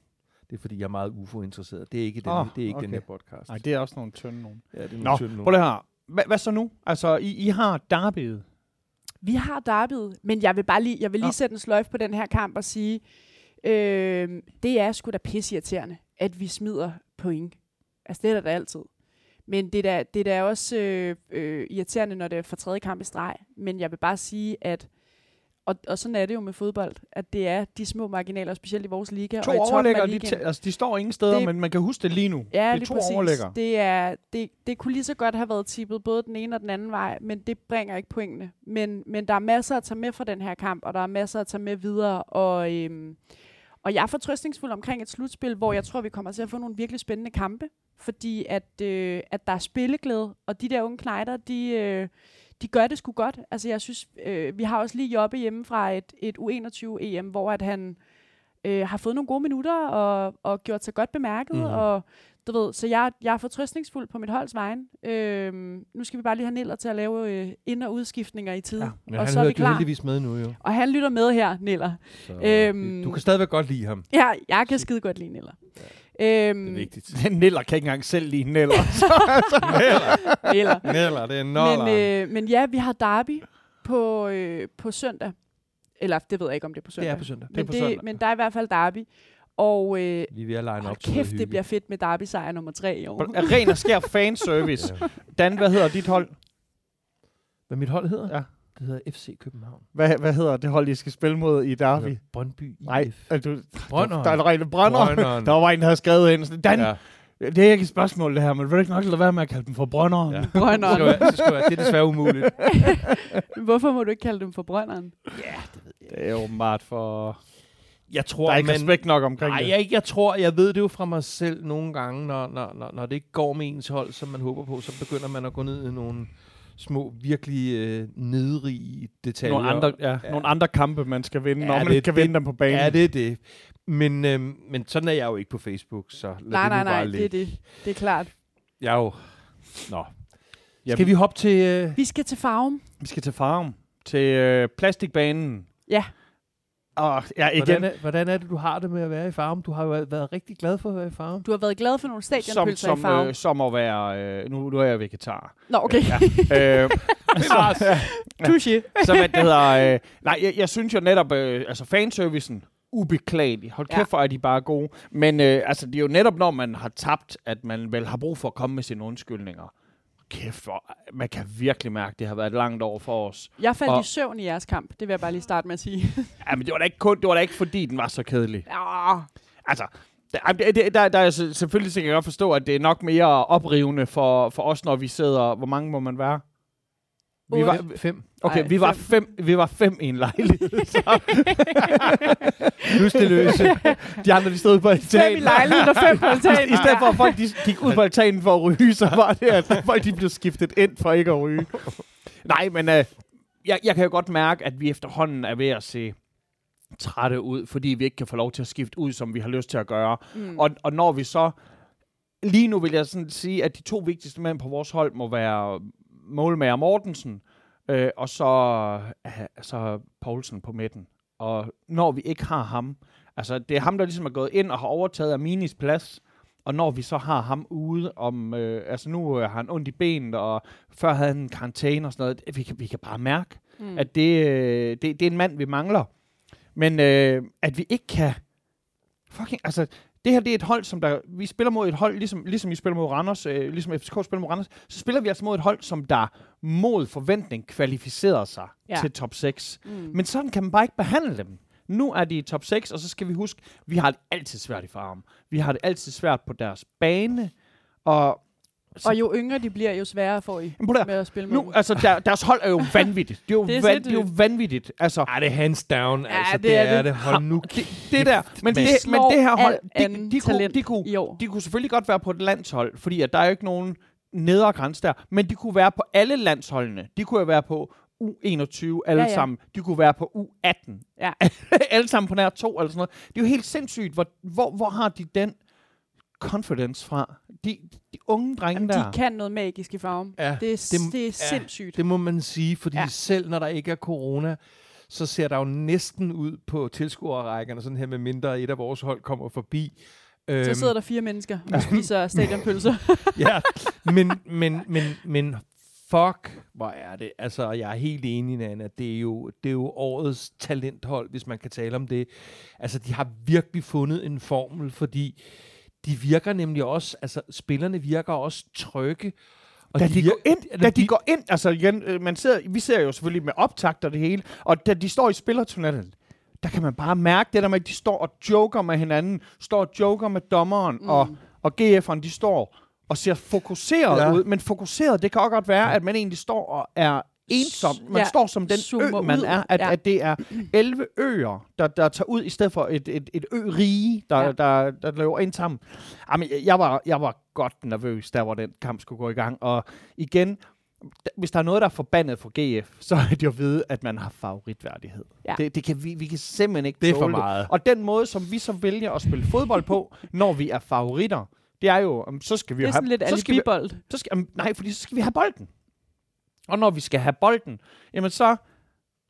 Det er fordi, jeg er meget UFO-interesseret. Det er ikke, den, Åh, det er ikke okay. den her podcast. Nej, det er også nogle tynde nogen. ja, det er Nå, nogle tynde prøv lige her. Hvad, hvad så nu? Altså, I, I har derbyet. Vi har derbyet, men jeg vil bare lige, jeg vil lige Nå. sætte en sløjf på den her kamp og sige, øh, det er sgu da pisseirriterende, at vi smider point. Altså, det er der da altid. Men det er da, det er da også øh, øh, irriterende, når det er for tredje kamp i streg. Men jeg vil bare sige, at og, og sådan er det jo med fodbold, at det er de små marginaler, specielt i vores liga. To og overlægger, de, tæ- altså, de står ingen steder, Det- men man kan huske det lige nu. Ja, det er lige to præcis. overlægger. Det, er, det, det kunne lige så godt have været tippet både den ene og den anden vej, men det bringer ikke pointene. Men, men der er masser at tage med fra den her kamp, og der er masser at tage med videre. Og, øhm, og jeg er fortrøstningsfuld omkring et slutspil, hvor jeg tror, vi kommer til at få nogle virkelig spændende kampe. Fordi at, øh, at der er spilleglæde, og de der unge knejder, de, øh, de gør det sgu godt. Altså jeg synes, øh, vi har også lige Jobbe hjemme fra et, et U21-EM, hvor at han øh, har fået nogle gode minutter og, og gjort sig godt bemærket. Mm. Og du ved, så jeg, jeg er fortrøstningsfuld på mit holds vejen. Øhm, nu skal vi bare lige have Niller til at lave øh, ind- og udskiftninger i tide. Ja, Men og han så er vi klar. heldigvis med nu, jo. Og han lytter med her, Niller. Så, Øhm. du kan stadigvæk godt lide ham. Ja, jeg kan skide godt lide Niller. Øhm, Det er vigtigt. Neller kan ikke engang selv lide Neller. Niller. Neller, det er Men, noller. øh, men ja, vi har derby på, øh, på søndag. Eller det ved jeg ikke, om det er på det søndag. er på søndag. Det er men, på det, søndag. men der er i hvert fald derby. Og øh, Vi er ved at line op kæft, det hygge. bliver fedt med derby-sejr nummer tre i år. Ren og skær fanservice. Dan, hvad hedder dit hold? Hvad mit hold hedder? Ja. Det hedder FC København. Hvad, hvad hedder det hold, I skal spille mod i derby? Det Brøndby IF. Nej, er du, Brønderen. der er rene brønder. Brønderen. Der var en, der havde skrevet ind. sådan, Dan, Ja. det er ikke et spørgsmål det her, men vil du ikke nok lade være med at kalde dem for brønderen? Ja. Ja. Brønderen. Det, skal være, det, skal være, det er desværre umuligt. Hvorfor må du ikke kalde dem for Brønderen? Det er åbenbart for... Jeg tror, Der er ikke man, respekt nok omkring Nej, det. jeg, jeg tror, jeg ved det jo fra mig selv nogle gange, når, når, når, når det ikke går med ens hold, som man håber på, så begynder man at gå ned i nogle små, virkelig øh, nedrige detaljer. Nogle andre, ja, Ja. nogle andre kampe, man skal vinde, Ja, når man det- ikke kan det- vinde dem på banen. Ja, det er det. Men, øhm, men sådan er jeg jo ikke på Facebook, så lad Nej, det nej, nej, det er det. Det er klart. Jeg er jo... Nå. Jamen. Skal vi hoppe til... Øh, Vi skal til Farum. Vi skal til farm. Til øh, plastikbanen. Ja. Og ja, igen, hvordan, er, hvordan er det, du har det med at være i farm? Du har jo været rigtig glad for at være i farm. Du har været glad for nogle som, stadionpølser i som, Farum. øh, som at være... Øh, nu, nu er jeg vegetar. Nå, okay. øh, så, Touché. så hvad det hedder... Øh, nej, jeg, jeg synes jo netop... Øh, altså fanservicen, ubeklagelig. Hold kæft, Ja. ja. for er de bare gode. Men øh, altså, det er jo netop, når man har tabt, at man vel har brug for at komme med sine undskyldninger. Kæft, for, man kan virkelig mærke, at det har været et langt år for os. Jeg faldt Og- i søvn i jeres kamp. Det vil jeg bare lige starte med at sige. Ja, men det var da ikke, kun, det var da ikke fordi, den var så kedelig. Ja, Altså, der, det- der, der er se- selvfølgelig så kan jeg godt forstå, at det er nok mere oprivende for, for os, når vi sidder... Hvor mange må man være? Vi var, Fem. okay, Ej, vi var, fem. fem, vi var fem i en lejlighed. så Plus det løse. de andre, de stod på fem i altanen. lejligheden og fem på altanen. I stedet for, at folk de gik ud på altanen for at ryge, så var det, at folk de blev skiftet ind for ikke at ryge. Nej, men øh, jeg, jeg kan jo godt mærke, at vi efterhånden er ved at se trætte ud, fordi vi ikke kan få lov til at skifte ud, som vi har lyst til at gøre. Mm. Og, og når vi så... Lige nu vil jeg sådan sige, at de to vigtigste mænd på vores hold må være målmager Mortensen, øh, og så, øh, så Poulsen på midten. Og når vi ikke har ham, altså det er ham, der ligesom er gået ind og har overtaget Aminis plads, og når vi så har ham ude om, øh, altså nu øh, har han ondt i benet, og før havde han en karantæne og sådan noget, vi kan, vi kan bare mærke, Mm. at det, øh, det, det er en mand, vi mangler. Men øh, at vi ikke kan... Fucking, altså, Det her det er et hold, som der, vi spiller mod et hold, ligesom, ligesom vi spiller mod Randers, øh, ligesom FCK spiller mod Randers, så spiller vi altså mod et hold, som der mod forventning kvalificerer sig ja. til top 6. Mm. Men sådan kan man bare ikke behandle dem. Nu er de i top 6, og så skal vi huske, vi har det altid svært i farm. Vi har det altid svært på deres bane, og Og jo yngre de bliver, jo sværere får I med at spille med nu, altså, der, deres hold er jo vanvittigt. Det er jo, Det er det er van, det er jo vanvittigt. Altså, Ej, det er hands down. Ja, altså, det det, er er det. det. Hold nu det, det der, men det, men det her hold, de, de, kunne, de, kunne, de kunne selvfølgelig godt være på et landshold, fordi at der er jo ikke nogen nedre grænse der, men de kunne være på alle landsholdene. De kunne jo være på U21 alle Ja, ja. sammen. De kunne være på U18. Ja. alle sammen på nær to eller sådan noget. Det er jo helt sindssygt, hvor, hvor, hvor har de den confidence fra? De, de unge drenge Jamen, der. de kan noget magisk i farven. Ja, Det er, det- det, er ja. sindssygt. Det må man sige, fordi Ja. selv når der ikke er corona, så ser der jo næsten ud på tilskuerrækkerne, sådan her med mindre et af vores hold kommer forbi. Øhm, Så sidder der fire mennesker og spiser stadionpølser. ja, men, men, men, men fuck, hvor er det. Altså, jeg er helt enig, Nana. Det er, jo, det er jo årets talenthold, hvis man kan tale om det. Altså, de har virkelig fundet en formel, fordi de virker nemlig også, altså, spillerne virker også trygge. Og da de, vir- går ind, da de går ind, altså igen, øh, man sidder, vi ser jo selvfølgelig med optakt og det hele, og da de står i spillertunnelen, der kan man bare mærke det der med, at de står og joker med hinanden, står og joker med dommeren, mm. og, og GF'eren, de står og ser fokuseret Ja. ja. ud, men fokuseret, det kan også godt være, at man egentlig står og er ensom. Man Ja, står som den zoomer ø, man ud. er, at, Ja. at det er 11 øer, der, der tager ud, i stedet for et, et, et ø-rige, der, Ja. ja. der, der løber ind sammen. Jamen, jeg- var, jeg var godt nervøs, der hvor den kamp skulle gå i gang, og igen, hvis der er noget, der er forbandet for GF, så er det jo at vide, at man har favoritværdighed. Ja. Det, det kan vi, vi kan simpelthen ikke Det er for tåle meget. Og den måde, som vi så vælger at spille fodbold på, når vi er favoritter, det er jo, så skal vi Det jo er have... sådan lidt så skal vi, så skal, nej, fordi så skal vi have bolden. Og når vi skal have bolden, jamen så...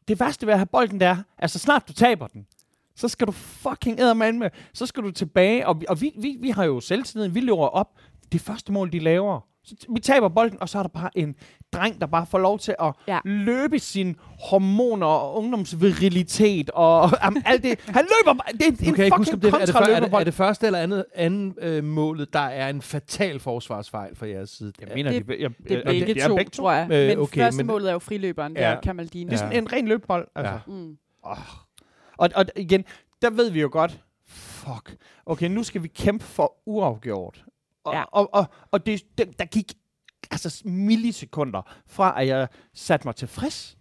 Det værste ved at have bolden, der er, altså snart du taber den, så skal du fucking eddermand med, så skal du tilbage, og, vi, og vi, vi, vi har jo selvtilliden, vi løber op, det første mål, de laver, så t- vi taber bolden, og så er der bare en dreng, der bare får lov til at Ja. løbe sine hormoner og ungdomsvirilitet og jamen, alt det. Han løber bare, det er en kan jeg ikke huske, fucking det er, det, er, det, er det første eller andet, anden øh, målet, der er en fatal forsvarsfejl fra jeres side. Jeg mener, Det- de, jeg, Det er jeg- begge, de er to, begge tror jeg. Øh, men okay, første men- målet er jo friløberen, der Ja. er Kamaldini. Det er sådan en ren løbebold. Altså. Ja. Mm. Og, og igen, der ved vi jo godt, fuck, okay, nu skal vi kæmpe for uafgjort. Og, Ja. og, og, og det, det, der gik altså millisekunder fra, at jeg satte mig tilfreds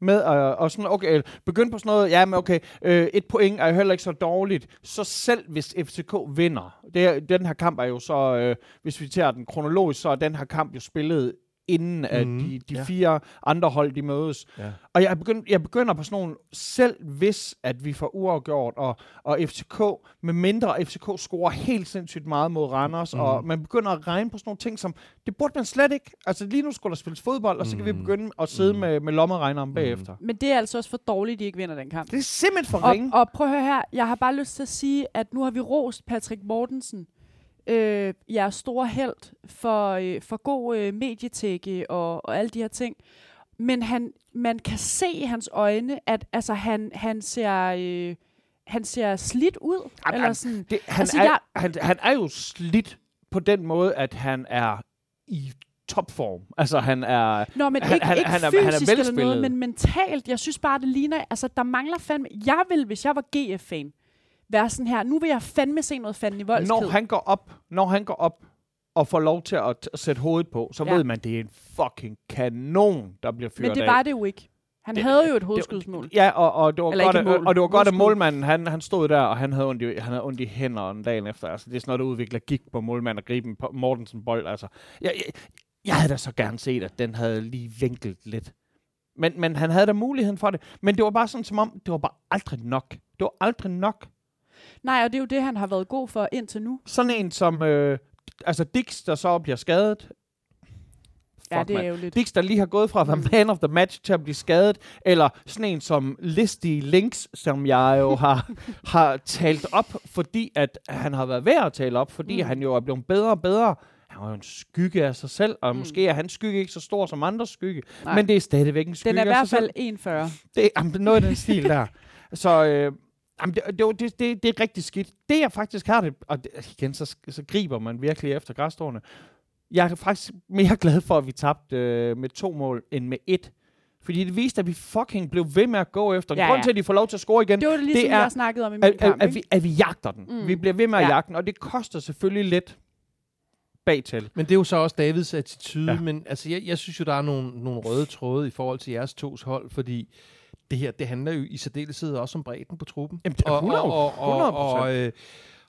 med at og sådan, okay, begynde på sådan noget, ja, men okay, øh, et point er jo heller ikke så dårligt, så selv hvis FCK vinder, det, den her kamp er jo så, øh, hvis vi tager den kronologisk, så er den her kamp jo spillet inden at Mhm, de, de ja. fire andre hold, de mødes. Ja. Og jeg begynder, jeg begynder på sådan nogle, selv hvis at vi får uafgjort, og, og FCK, med mindre FCK scorer helt sindssygt meget mod Randers, mm. og man begynder at regne på sådan nogle ting, som, det burde man slet ikke. Altså lige nu skulle der spilles fodbold, og så kan vi Mm. begynde at sidde Mm. med, med lommeregneren bagefter. Men det er altså også for dårligt, de ikke vinder den kamp. Det er simpelthen for Og, ringe. og prøv at høre her, jeg har bare lyst til at sige, at nu har vi rost Patrick Mortensen, øh, jeres store held, for, øh, for god øh, medietække og, og alle de her ting. Men han, man kan se i hans øjne, at altså, han, han, ser, øh, han ser slidt ud. Jamen, eller sådan. Det, han, altså, er, jeg- han, han er jo slidt på den måde, at han er i topform. Altså han er... Nå, men Han- ikke, han- ikke han er- fysisk han er eller noget, men mentalt. Jeg synes bare, det ligner... Altså, der mangler fandme... Jeg vil, hvis jeg var GF-fan, være sådan her. Nu vil jeg fandme se noget fandme i voldsked. Når han går op, når han går op og får lov til at, at sætte hovedet på, så Ja. ved man, det er en fucking kanon, der bliver fyret men det af. var det jo ikke. Han Det- havde jo et hovedskudsmål. Ja, og, og det var Eller godt, at, mål. og det var godt, at målmanden, han, han stod der, og han havde ondt i, han havde ondt i hænderne dagen efter. Altså, det er sådan noget, der udvikler gik på målmanden og gribe en Mortensen bold. Altså, jeg, jeg, jeg havde da så gerne set, at den havde lige vinklet lidt. Men, men han havde da muligheden for det. Men det var bare sådan, som om, det var bare aldrig nok. Det var aldrig nok. Nej, og det er jo det, han har været god for indtil nu. Sådan en som, øh, altså Dix, der så bliver skadet. Ja, Fuck, det er jo lidt... Dix, der lige har gået fra at være Mm. man of the match til at blive skadet, eller sådan en som Listy Links, som jeg jo har, har talt op, fordi at han har været værd at tale op, fordi Mm. han jo er blevet bedre og bedre. Han var jo en skygge af sig selv, og Mm. måske er hans skygge ikke så stor som andres skygge, Nej. men det er stadigvæk en skygge Den er i af hvert sig fald selv. 1,40. Det er jamen, noget af den stil der. Så, øh, Jamen, det, det, det, det, det er rigtig skidt. Det jeg faktisk har det, og det, igen, så, så griber man virkelig efter græsstående. Jeg er faktisk mere glad for, at vi tabte øh, med to mål, end med et. Fordi det viste, at vi fucking blev ved med at gå efter. Ja, Ja, Grunden ja. til, at de får lov til at score igen, Det var det ligesom, det er- jeg snakkede om i min at, kamp. at, vi, at vi jagter den. Mm. Vi bliver ved med at Ja. jagte den, og det koster selvfølgelig lidt bagtil. Men det er jo så også Davids attitude, Ja. men altså, jeg, jeg synes jo, der er nogle, nogle røde tråde i forhold til jeres tos hold, fordi det her, det handler jo i særdeleshed også om bredden på truppen. Jamen, det er 100, og, og, og, 100%. og, øh,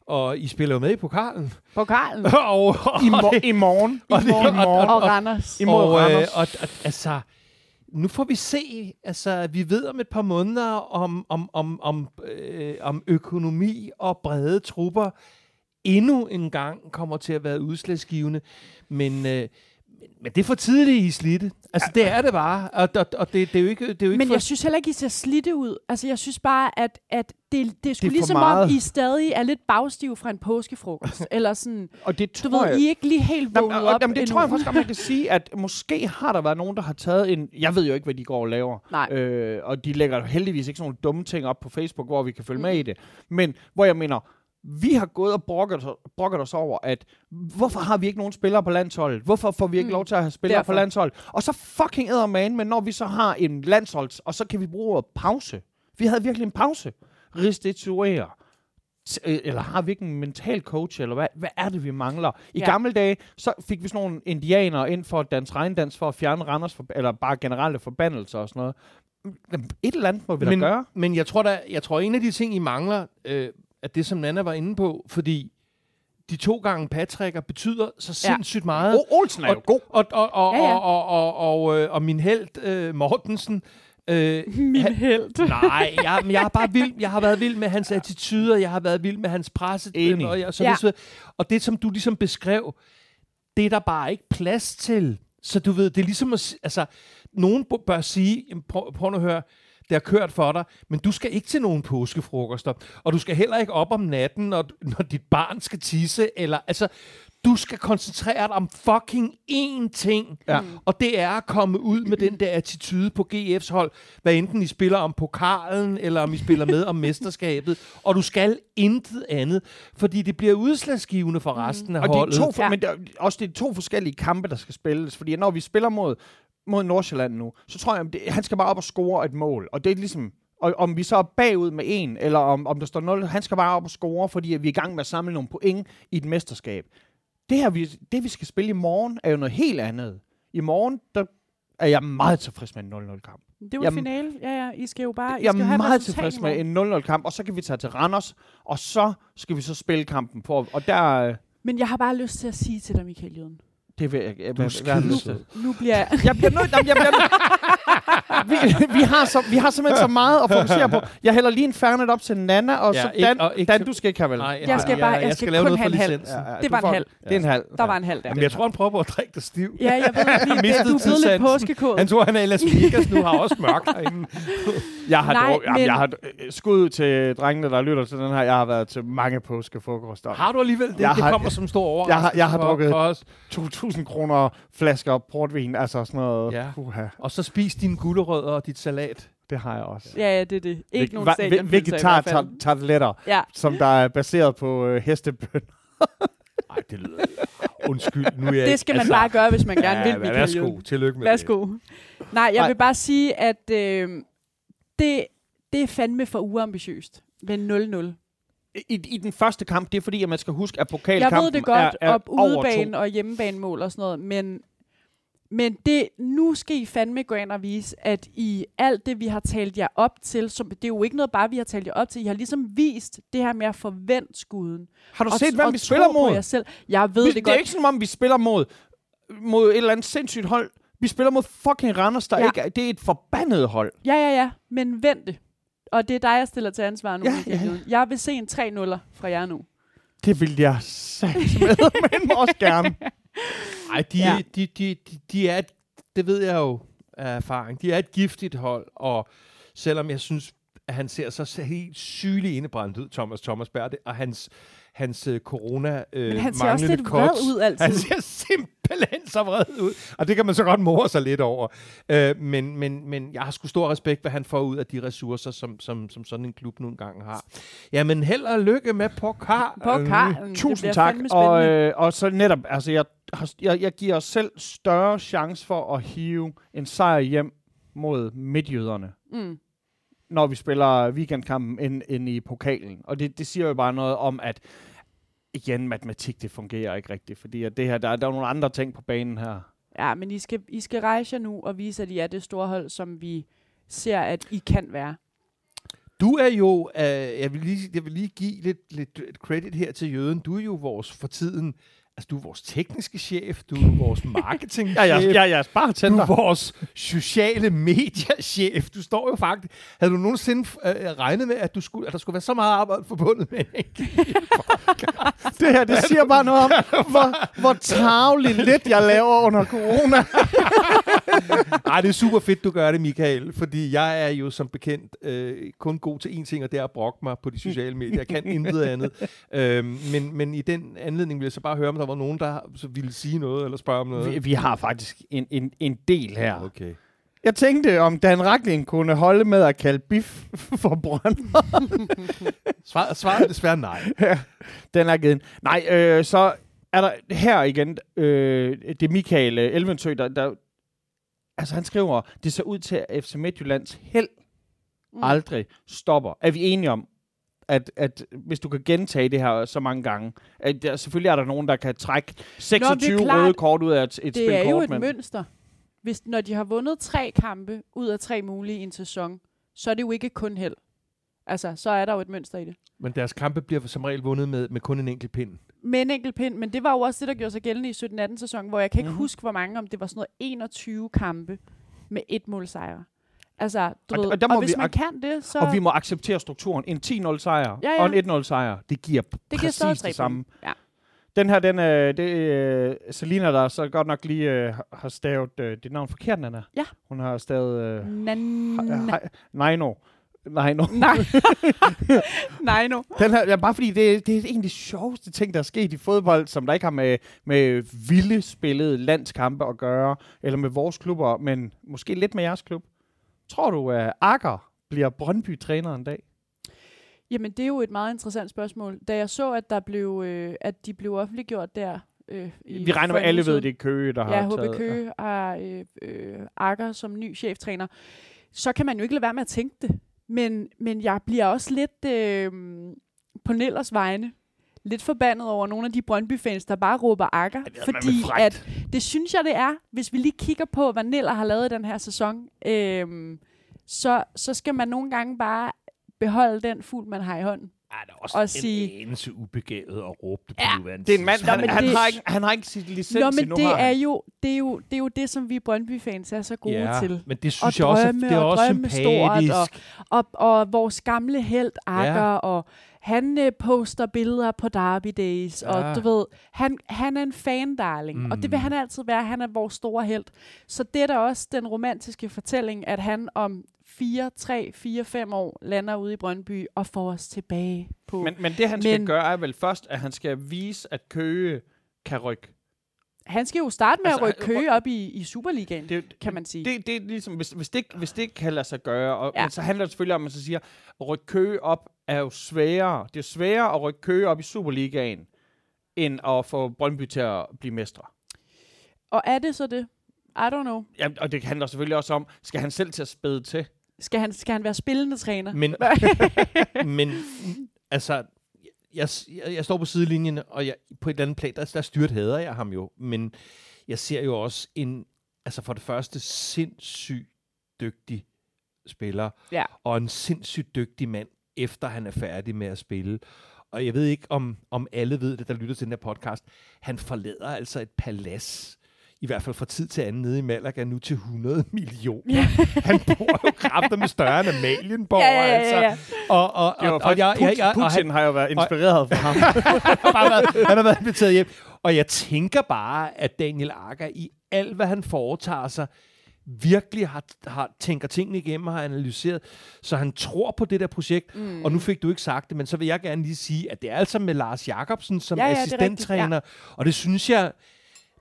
og I spiller jo med i pokalen. Pokalen og, og, I, mo- I morgen. og, det- I morgen. og- og Randers. Imod og, øh, Randers. og, og, altså, nu får vi se, altså, vi ved om et par måneder om, om, om, om, øh, om økonomi og brede trupper endnu en gang kommer til at være udslagsgivende, men, øh, men, men det er for tidligt i slidte. Altså, det er det bare, og, og, og det, det er jo ikke, det er jo ikke Men for... jeg synes heller ikke, I ser slidte ud. Altså, jeg synes bare, at, at det, det er sgu for ligesom om, meget. I stadig er lidt bagstiv fra en påskefrokost. Eller sådan, Og det du tror ved, jeg, I er ikke lige helt Jamen, vågnet og, op jamen, det endnu. tror jeg faktisk, at man kan sige, at måske har der været nogen, der har taget en... Jeg ved jo ikke, hvad de går og laver. Nej. Øh, og de lægger heldigvis ikke sådan nogle dumme ting op på Facebook, hvor vi kan følge Mm. med i det. Men hvor jeg mener, vi har gået og brokket, brokket os over, at hvorfor har vi ikke nogen spillere på landsholdet? Hvorfor får vi ikke Mm. lov til at have spillere Derfor. på landsholdet? Og så fucking æder man, men når vi så har en landsholds, og så kan vi bruge ordet pause. Vi havde virkelig en pause. Restituere. T- øh, Eller har vi ikke en mental coach, eller hvad, hvad er det, vi mangler? I Ja. gamle dage, så fik vi sådan nogle indianere ind for at danse regndans, for at fjerne Randers, for, eller bare generelle forbandelser og sådan noget. Jamen, Et eller andet må vi men, da gøre. Men jeg tror, der, jeg tror, en af de ting, I mangler, øh, er det, som Nana var inde på, fordi de to gange Patricker betyder så sindssygt meget. O- Olsen er jo god. Og, og, og, Ja, ja. og, og, og, og, øh, og min held, øh, Mortensen, øh, Min han- held. Nej, jeg, men jeg, er bare vild, jeg har været vild med hans attituder, jeg har været vild med hans presse. Enig. Og, jeg, så Ja. ja. og det, som du ligesom beskrev, det er der bare ikke plads til. Så du ved, det er ligesom at... Altså, nogen bør sige, prøv, prøv at høre, det har kørt for dig, men du skal ikke til nogen påskefrokoster, og du skal heller ikke op om natten, når, når dit barn skal tisse, eller altså, du skal koncentrere dig om fucking én ting, Ja. og det er at komme ud med den der attitude på GF's hold, hvad enten I spiller om pokalen, eller om I spiller med om mesterskabet, og du skal intet andet, fordi det bliver udslagsgivende for resten af Og det er holdet. to, for, Ja. men det er, også det er to forskellige kampe, der skal spilles. Fordi når vi spiller mod, mod Nordsjælland nu, så tror jeg, at han skal bare op og score et mål. Og det er ligesom, og, om vi så er bagud med en, eller om, om der står 0, han skal bare op og score, fordi vi er i gang med at samle nogle point i et mesterskab. Det her, vi, det vi skal spille i morgen, er jo noget helt andet. I morgen, der er jeg meget tilfreds med en 0-0-kamp. Det er jo Jamen, finale. Ja, ja. I skal jo bare... I Jeg skal er meget tilfreds med en 0-0-kamp, og så kan vi tage til Randers, og så skal vi så spille kampen på. Og der, øh, Men jeg har bare lyst til at sige til dig, Michael Jøden. Det vil jeg, jeg, er du lyst til? skidesød. Nu bliver jeg... Jeg bliver nødt, jeg bliver nødt. Vi, vi, har så, vi har simpelthen så meget at fokusere på. Jeg hælder lige en fernet op til Nana, og Ja, så ikke- Dan, og ikke Dan du skal ikke have vel? Nej, Jeg skal bare- jeg skal lave kun noget for have en halv. licensen. Ja, ja, Det var en halv. Det er en halv. Der var en halv der. Jamen, jeg tror, han prøver på at drikke dig stiv. Ja, jeg ved ikke det, du er blevet lidt påskekåd. Han tror, han er i Las Vegas nu, har også mørk herinde. Jeg har, Nej, dog, jamen, men- jeg har øh, skud til drengene, der lytter til den her. Jeg har været til mange påskefrokoster. Har du alligevel det? Jeg det har- kommer som stor overraskelse jeg har- jeg har drukket- for os. 2.000 kroner flasker portvin, altså sådan noget. Ja. Uha, Og så spis dine gulerødder og dit salat. det har jeg også. Ja, ja, det er det. Ikke nogen Ve- stadion. ve- Vegetar-tabletter, Ja, som der er baseret på øh, hestebøn. Nej, det lyder... Undskyld, nu er jeg det skal man bare gøre, hvis man gerne vil, ja, Michael Værsgo, tillykke med Værsgo. Nej, jeg Nej. vil bare sige, at øh, det, det er fandme for uambitiøst med 0-0. I, I den første kamp, det er fordi, at man skal huske, at Jeg pokalkampen ved det godt, er, er op over udebane to. og hjemmebanemål og sådan noget, men, men det, nu skal I fandme gå ind og vise, at i alt det, vi har talt jer op til, som, det er jo ikke noget bare, vi har talt jer op til, I har ligesom vist det her med at forvente skuden. Har du og, set, hvem vi spiller mod? jer selv. Jeg ved vi, det, det godt. er ikke som om, vi spiller mod, mod et eller andet sindssygt hold. Vi spiller mod fucking Randers, der Ja. ikke er, det er et forbandet hold. Ja, ja, ja, men vent det. Og det er dig, jeg stiller til ansvar nu. Ja, ja. Jeg vil se en 3-0'er fra jer nu. Det vil jeg satme men også gerne. Ej, de, Ja. de, de, de, de er, et, det ved jeg jo af erfaring, de er et giftigt hold, og selvom jeg synes, at han ser så helt sygelig indebrændt ud, Thomas Thomasberg, og hans, hans uh, corona uh, Men han ser også lidt vred ud altid. Han ser simpelthen så vred ud. Og det kan man så godt more sig lidt over. Øh, men, men, men jeg har sgu stor respekt, hvad han får ud af de ressourcer, som, som, som sådan en klub nogle gange har. Jamen, held og lykke med pokal. På Karl. Tusind tak. Og, øh, og så netop, altså jeg, har- jeg, jeg giver os selv større chance for at hive en sejr hjem mod midtjyderne, mm. når vi spiller weekendkampen end, end i pokalen. Og det, det siger jo bare noget om, at igen, matematik, det fungerer ikke rigtigt, fordi at det her, der, er- der er nogle andre ting på banen her. Ja, men I skal, I skal rejse jer nu og vise, at I er det store hold, som vi ser, at I kan være. Du er jo, øh, jeg, vil lige, jeg vil lige give lidt, lidt credit her til Jøden. Du er jo vores for tiden, altså du er vores tekniske chef, du er vores marketingchef. Ja, jeg, jeg, jeg er Du er vores sociale mediechef. Du står jo faktisk... Havde du nogensinde øh, regnet med, at, du skulle, at der skulle være så meget arbejde forbundet med en? Det her, det siger bare noget om, hvor, hvor tavligt lidt jeg laver under corona. Ej, det er super fedt, du gør det, Michael. Fordi jeg er jo som bekendt øh, kun god til én ting, og det er at brokke mig på de sociale medier. Jeg kan intet andet. Øhm, men, men i den anledning vil jeg så bare høre, om der var nogen, der ville sige noget, eller spørge om noget. Vi, vi har faktisk en, en, en del her. Okay. Jeg tænkte, om Dan Racklin kunne holde med at kalde biff for brønd. Svar, svaret er desværre nej. Den er givet. Nej, øh, så er der her igen, øh, det er Michael øh, Elvensø, der, der, altså han skriver, det ser ud til, at FC Midtjyllands held Mm. aldrig stopper. Er vi enige om, at, at hvis du kan gentage det her så mange gange, at der, selvfølgelig er der nogen, der kan trække 26 klart. røde kort ud af et, et Det spil er jo kort, et mønster. Hvis, når de har vundet tre kampe ud af tre mulige i en sæson, så er det jo ikke kun held. Altså, så er der jo et mønster i det. Men deres kampe bliver som regel vundet med, med kun en enkelt pind. Med en enkelt pind, men det var jo også det, der gjorde sig gældende i 17-18 sæson, hvor jeg kan ikke Mhm. mm-hmm. huske, hvor mange, om det var sådan noget 21 kampe med et mål sejre. Altså, du Og- ved, og der må og hvis vi man kan det, så... Og vi må acceptere strukturen. En 10-0 sejr Ja, ja. og en 1-0 sejr, det giver det giver præcis tre det samme. Ja. Den her, den er, det er Selina, der så godt nok lige øh, har stavet øh, det navn forkert, Nana. Ja. Hun har stavet øh, Nan- Neino. Neino. Nej. Nej, nu. Den her, ja, bare fordi det, det er en af de sjoveste ting, der er sket i fodbold, som der ikke har med, med vilde spillede landskampe at gøre, eller med vores klubber, men måske lidt med jeres klub. Tror du, at Akker bliver Brøndby-træner en dag? Jamen, det er jo et meget interessant spørgsmål. Da jeg så, at, der blev, øh, at de blev offentliggjort der... Øh, i Vi regner med, at alle ved, siden. det er Køge, der har Ja, taget... HB Køge har øh, øh, Akker som ny cheftræner. Så kan man jo ikke lade være med at tænke det. Men, men jeg bliver også lidt øh, på Nellers vegne lidt forbandet over nogle af de Brøndby-fans, der bare råber Akker. det er fordi at, det synes jeg, det er. Hvis vi lige kigger på, hvad Neller har lavet i den her sæson, øh, så, så skal man nogle gange bare beholde den fugl, man har i hånden. Er der også Og en sige- anelse ubegavet at råbe det på Ja, nuværende Det er en mand, han, han, det- har ikke, han har ikke sit licens Nå, men det har er, jo, det, er jo, det er jo det, som vi Brøndby-fans er så gode ja, til. men det Og synes jeg også, drømme det er og også drømme stort, sympatisk. og, og vores gamle held Akker, Ja. ja. og han øh, poster billeder på Derby Days, ja. Og du ved, han, han er en fan-darling, mm. og det vil Mm. han altid være. Han er vores store held. Så det er da også den romantiske fortælling, at han om 4, 3, 4, 5 år lander ude i Brøndby og får os tilbage på. Men, men det, han skal Men- gøre, er vel først, at han skal vise, at Køge kan rykke. Han skal jo starte med Altså, at rykke han- Køge op i, i Superligaen, det, kan man sige. det, det er ligesom, hvis, hvis, det, hvis det kan lade sig gøre, og, ja. så handler det selvfølgelig om, at man så siger, at rykke Køge op er jo sværere. Det er sværere at rykke Køge op i Superligaen, end at få Brøndby til at blive mestre. Og er det så det? I don't know. Ja, og det handler selvfølgelig også om, skal han selv til at spæde til? Skal han, skal han være spillende træner? Men, men altså, jeg, jeg, jeg står på sidelinjen, og jeg, på et eller andet plan, der, der styrt hader jeg ham jo. Men jeg ser jo også en, altså for det første, sindssygt dygtig spiller, Ja. og en sindssygt dygtig mand, efter han er færdig med at spille. Og jeg ved ikke, om, om alle ved det, der lytter til den her podcast. Han forlader altså et palads, i hvert fald fra tid til anden nede i Malaga, nu til 100 millioner. Ja. Han bor jo kræfter med større end Amalienborg, Ja, ja, ja, altså. ja. Og, og, Det var og, og, faktisk, jeg, jeg, jeg, og Putin han, har jo været inspireret for ham. har bare været, han har været inviteret hjem. Og jeg tænker bare, at Daniel Akker i alt, hvad han foretager sig, virkelig har, har tænker tingene igennem og har analyseret, så han tror på det der projekt. Mm. Og nu fik du ikke sagt det, men så vil jeg gerne lige sige, at det er altså med Lars Jakobsen som Ja, ja, det er rigtigt, assistenttræner, og det synes jeg,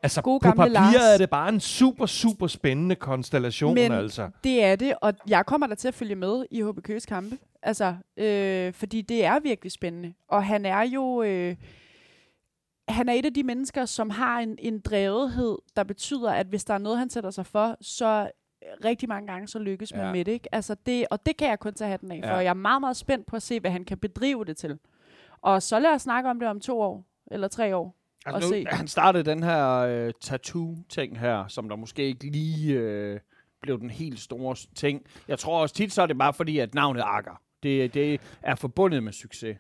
Altså, Gode på papiret Lars. er det bare en super, super spændende konstellation, Men- altså. Det er det, og jeg kommer der til at følge med i HB Køges kampe. Altså, øh, fordi det er virkelig spændende. Og han er jo... Øh, han er et af de mennesker, som har en, en drevethed, der betyder, at hvis der er noget, han sætter sig for, så rigtig mange gange, så lykkes man Ja. med det. Ikke? Altså det. Og det kan jeg kun tage hatten af for. Ja. Jeg er meget, meget spændt på at se, hvad han kan bedrive det til. Og så lad os snakke om det om to år, eller tre år. Altså, nu, se. han startede den her øh, tattoo-ting her, som der måske ikke lige øh, blev den helt store ting. Jeg tror også tit, så er det bare fordi, at navnet Akker. Det, det er forbundet med succes.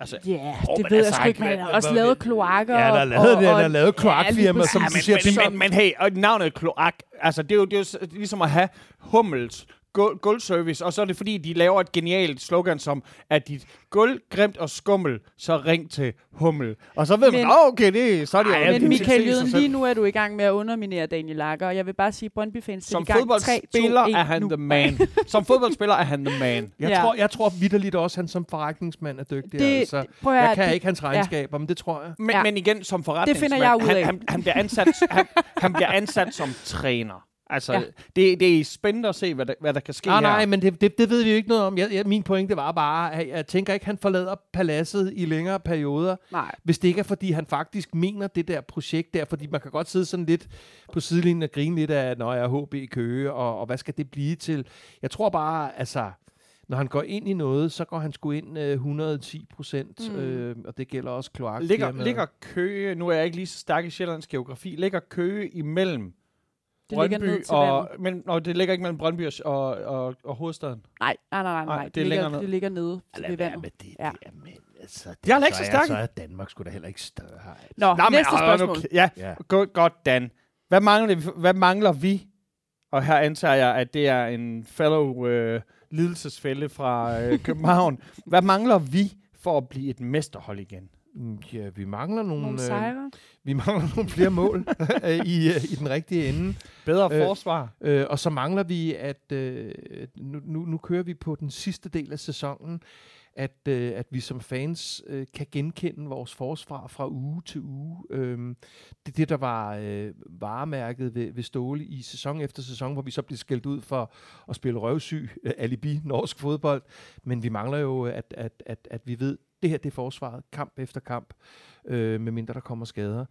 Altså, Ja, yeah, Åh, det men ved jeg altså, sgu ikke, men han har også hvad- lavet kloakker. Ja, der er og- lavet, det, og- der er lavet kloakfirma, lige som du præcis. siger. men, det- men, men hey, og navnet Kloak, altså det er jo, det er jo ligesom at have Hummels gulv, gulvservice, og så er det fordi, de laver et genialt slogan som, at dit gulv grimt og skummel, så ring til Hummel. Og så ved Men- man, oh, okay, det, så er det jo Men en Michael Jøden, lige nu er du i gang med at underminere Daniel Lager, og jeg vil bare sige, Brøndby-fans, sæt Som i gang. 3, 2, fodboldspiller 1, er han nu. the man. Som fodboldspiller er han the man. Jeg, Ja. tror, jeg tror vidderligt også, at han som forretningsmand er dygtig. Det, altså. prøv at Jeg kan det- ikke hans regnskaber, men det tror jeg. Men, Ja. ja. men igen, som forretningsmand, finder jeg ud han, af. han, han, bliver ansat, han, han bliver ansat som træner. Altså, Ja. det, det er spændende at se, hvad der, hvad der kan ske Nej, her. nej, men det, det, det ved vi jo ikke noget om. Jeg, jeg, min pointe var bare, at jeg tænker ikke, at han forlader paladset i længere perioder, Nej. hvis det ikke er, fordi han faktisk mener det der projekt der, fordi man kan godt sidde sådan lidt på sidelinjen og grine lidt af, når jeg er HB i Køge, og, og hvad skal det blive til? Jeg tror bare, altså, når han går ind i noget, så går han sgu ind øh, 110 procent, mm. øh, og det gælder også kloak. Ligger, ligger Køge, nu er jeg ikke lige så stærk i Sjællands geografi, ligger Køge imellem Det ligger Brøndby ned til og, vandet. men, og det ligger ikke mellem Brøndby og, og, og, og hovedstaden. Nej, nej, nej, nej. Nej, det Det, er ligger, ned. det ligger nede ved vandet. med det, Ja. det er, men, altså, det, Jeg er ikke så så stærk. Så er Danmark sgu da heller ikke større. Altså. Nå, Nå, næste men, spørgsmål. Ja, Ja. godt, godt Dan. Hvad mangler, vi, hvad mangler vi? Og her antager jeg, at det er en fellow øh, lidelsesfælde fra øh, København. hvad mangler vi for at blive et mesterhold igen? Mm, Ja, vi mangler nogle, Nogle øh, sejre. vi mangler nogle flere mål øh, i, øh, i den rigtige ende. Bedre Øh, forsvar? Øh, og så mangler vi, at øh, nu, nu, nu kører vi på den sidste del af sæsonen, at, øh, at vi som fans øh, kan genkende vores forsvar fra uge til uge. Øh, det det, der var øh, varemærket ved, ved Ståle i sæson efter sæson, hvor vi så blev skældt ud for at spille røvsyg øh, alibi norsk fodbold. Men vi mangler jo, at, at, at, at vi ved, det her det er forsvaret, kamp efter kamp, øh, medmindre der kommer skader.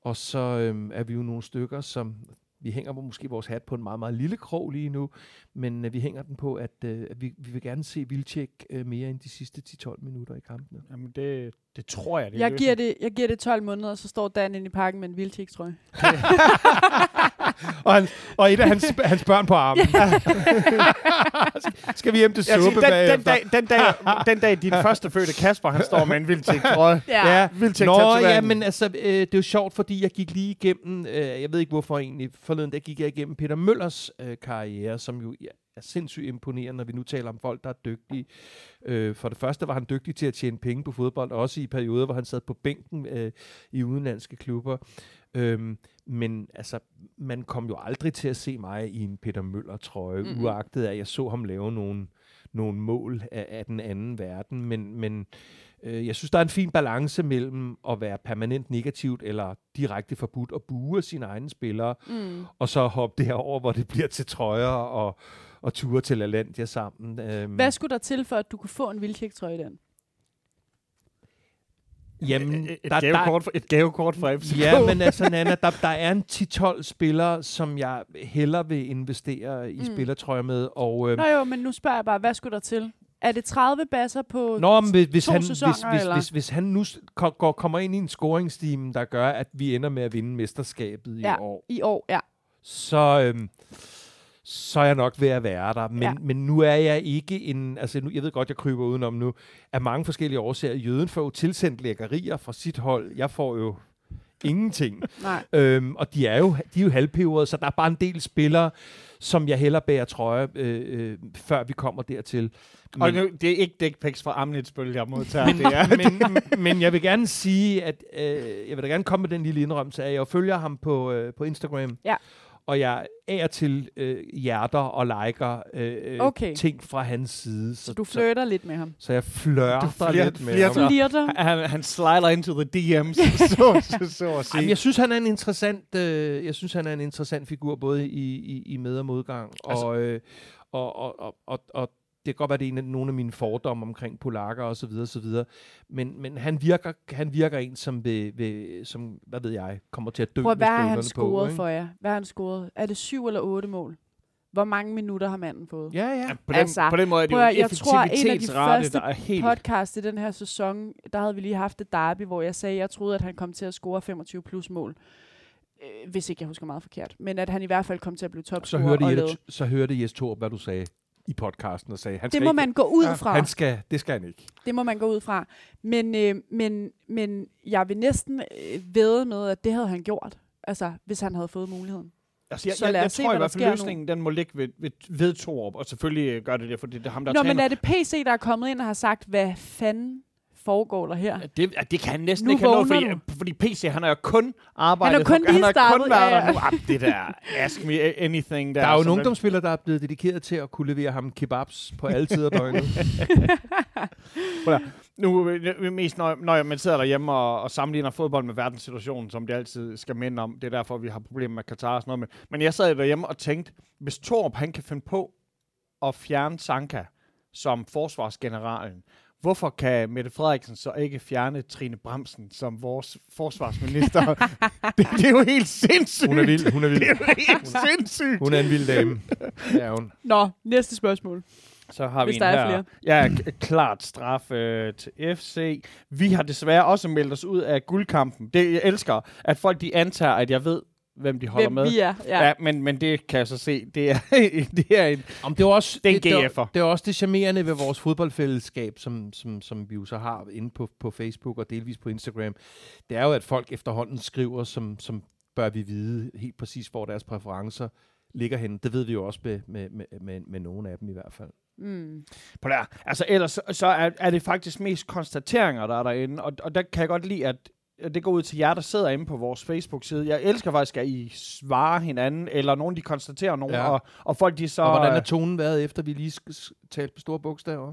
Og så øh, er vi jo nogle stykker, som vi hænger måske vores hat på en meget, meget lille krog lige nu, men øh, vi hænger den på, at, øh, vi, vi vil gerne se Vilcek øh, mere end de sidste 10-12 minutter i kampene. Jamen, det, det tror jeg, det Jeg giver det, jeg giver det 12 måneder, og så står Dan inde i parken med en vildtjek, tror jeg. Og, han, og et af hans, hans børn på armen. Skal vi hjem til suppe siger, den, den, bagefter? dag, den, dag, den dag, din første fødte Kasper, han står med en vild ting, tror jeg. Ja, Vilcek Nå, tatovering. ja, men altså, øh, det er jo sjovt, fordi jeg gik lige igennem, øh, jeg ved ikke hvorfor egentlig, forleden der gik jeg igennem Peter Møllers øh, karriere, som jo ja, er sindssygt imponerende, når vi nu taler om folk, der er dygtige. Øh, for det første var han dygtig til at tjene penge på fodbold, også i perioder, hvor han sad på bænken øh, i udenlandske klubber. Øhm, men altså, man kom jo aldrig til at se mig i en Peter Møller-trøje, mm-hmm. uagtet at jeg så ham lave nogle, nogle mål af, af den anden verden. Men, men øh, jeg synes, der er en fin balance mellem at være permanent negativt eller direkte forbudt og bue sine egne spillere, Mm. og så hoppe derover, hvor det bliver til trøjer og, og ture til Alandia sammen. Øhm, Hvad skulle der til, for at du kunne få en vildtjek, trøje i den? Jamen, et, et, der- der- gavekort, for, et gavekort fra FCK. Ja, men altså, Nana, der, der er en 10-12 spillere, som jeg hellere vil investere i Mm. spillertrøjer med. Og, øh, Nå jo, men nu spørger jeg bare, hvad skulle der til? Er det 30 basser på... Nå, men hvis, hvis, to han, hvis, sæsoner, hvis, eller? hvis, hvis han nu går, kommer ind i en scoringsteam, der gør, at vi ender med at vinde mesterskabet Ja. i år, I år, ja. så, øhm, så er jeg nok ved at være der. Men, Ja. men nu er jeg ikke en... Altså, nu, jeg ved godt, jeg kryber udenom nu. Af mange forskellige årsager. Jøden får jo tilsendt lækkerier fra sit hold. Jeg får jo ingenting. Nej. Øhm, og de er jo, de er jo halvpeberet, så der er bare en del spillere, som jeg hellere bærer trøje, øh, øh, før vi kommer dertil. Og Men, nu, det er ikke dick pics fra Amnitsbøl, jeg modtager. det er, men, men jeg vil gerne sige, at øh, jeg vil da gerne komme med den lille indrømmelse af, at jeg følger ham på, øh, på Instagram. Ja. Og jeg af til øh, hjerter og liker øh, Okay. ting fra hans side. Så du flirter lidt med ham. Så, så jeg flørter lidt med flirter. ham. Flirter. Han, han slider into the DM's, så, så, så at sige. Ej, men jeg synes han er en interessant øh, jeg synes han er en interessant figur både i, i, i med og modgang Altså- og, øh, og, og, og, og, og det kan godt være, det er en af, nogle af mine fordomme omkring polakker og så videre, og så videre. Men, men han, virker, han virker en, som, vil, vil, som, hvad ved jeg, kommer til at dø Prøv, med hvad har han scoret på, for jer? Hvad har han scoret? Er det syv eller otte mål? Hvor mange minutter har manden fået? Ja, ja. Ja, på, den, Altså, på den måde er det prøv jo jeg tror, en af de første der er helt... podcast i den her sæson, der havde vi lige haft et derby, hvor jeg sagde, at jeg troede, at han kom til at score 25 plus mål. Øh, hvis ikke jeg husker meget forkert. Men at han i hvert fald kom til at blive Så topscorer. hørte, og lavede- så hørte Jes Torp, hvad du sagde i podcasten, og sagde, han Det skal må ikke, man gå ud fra. Han skal, det skal han ikke. Det må man gå ud fra. Men, øh, men, men jeg vil næsten øh, væde med, at det havde han gjort. Altså, hvis han havde fået muligheden. Altså, jeg, Så jeg, lad jeg os se, tror i hvert fald, sker nu. løsningen den må ligge ved, ved, ved Torup, og selvfølgelig øh, gør det det, fordi det er ham, der Nå, træner. men er det PC, der er kommet ind og har sagt, hvad fanden foregår der her? Det, det kan han næsten Nu ikke have noget, fordi, fordi PC, han har jo kun arbejdet Han har kun for, han lige har startet, kun været ja, der ja. nu. Ah, det der, ask me anything der. Der er jo en ungdomsspiller, der er blevet dedikeret til at kunne levere ham kebabs på alle tider af døgnet. Nu øh, mest, når, når man sidder derhjemme og, og sammenligner fodbold med verdenssituationen, som det altid skal minde om. Det er derfor, vi har problemer med Katar og sådan noget. Men, men jeg sad derhjemme og tænkte, hvis Torp han kan finde på at fjerne Sanka som forsvarsgeneralen, hvorfor kan Mette Frederiksen så ikke fjerne Trine Bremsen som vores forsvarsminister? det, det er jo helt sindssygt. Hun er vild, hun er vild. Det er jo helt sindssygt. Hun er en vild dame. Ja, hun. Nå, næste spørgsmål. Så har Hvis vi en der er her. flere. Ja, klart straf øh, til FC. Vi har desværre også meldt os ud af guldkampen. Det, jeg elsker, at folk de antager, at jeg ved, hvem de holder Hvem med. vi er. Ja. Ja, men, men det kan jeg så se. Det er, det er en... Om det er også Det er det, GF'er. det, det er også det charmerende ved vores fodboldfællesskab, som, som, som vi jo så har inde på, på Facebook og delvis på Instagram. Det er jo, at folk efterhånden skriver, som, som bør vi vide helt præcis, hvor deres præferencer ligger henne. Det ved vi jo også med, med, med, med, med nogle af dem i hvert fald. Mm. På der. Altså ellers så, så er, er det faktisk mest konstateringer, der er derinde. Og, og der kan jeg godt lide, at det går ud til jer, der sidder inde på vores Facebook-side. Jeg elsker faktisk, at I svarer hinanden, eller nogen, de konstaterer nogen, Ja. og, og folk de så... Og hvordan er øh, tonen været, efter vi lige talte på store bogstaver?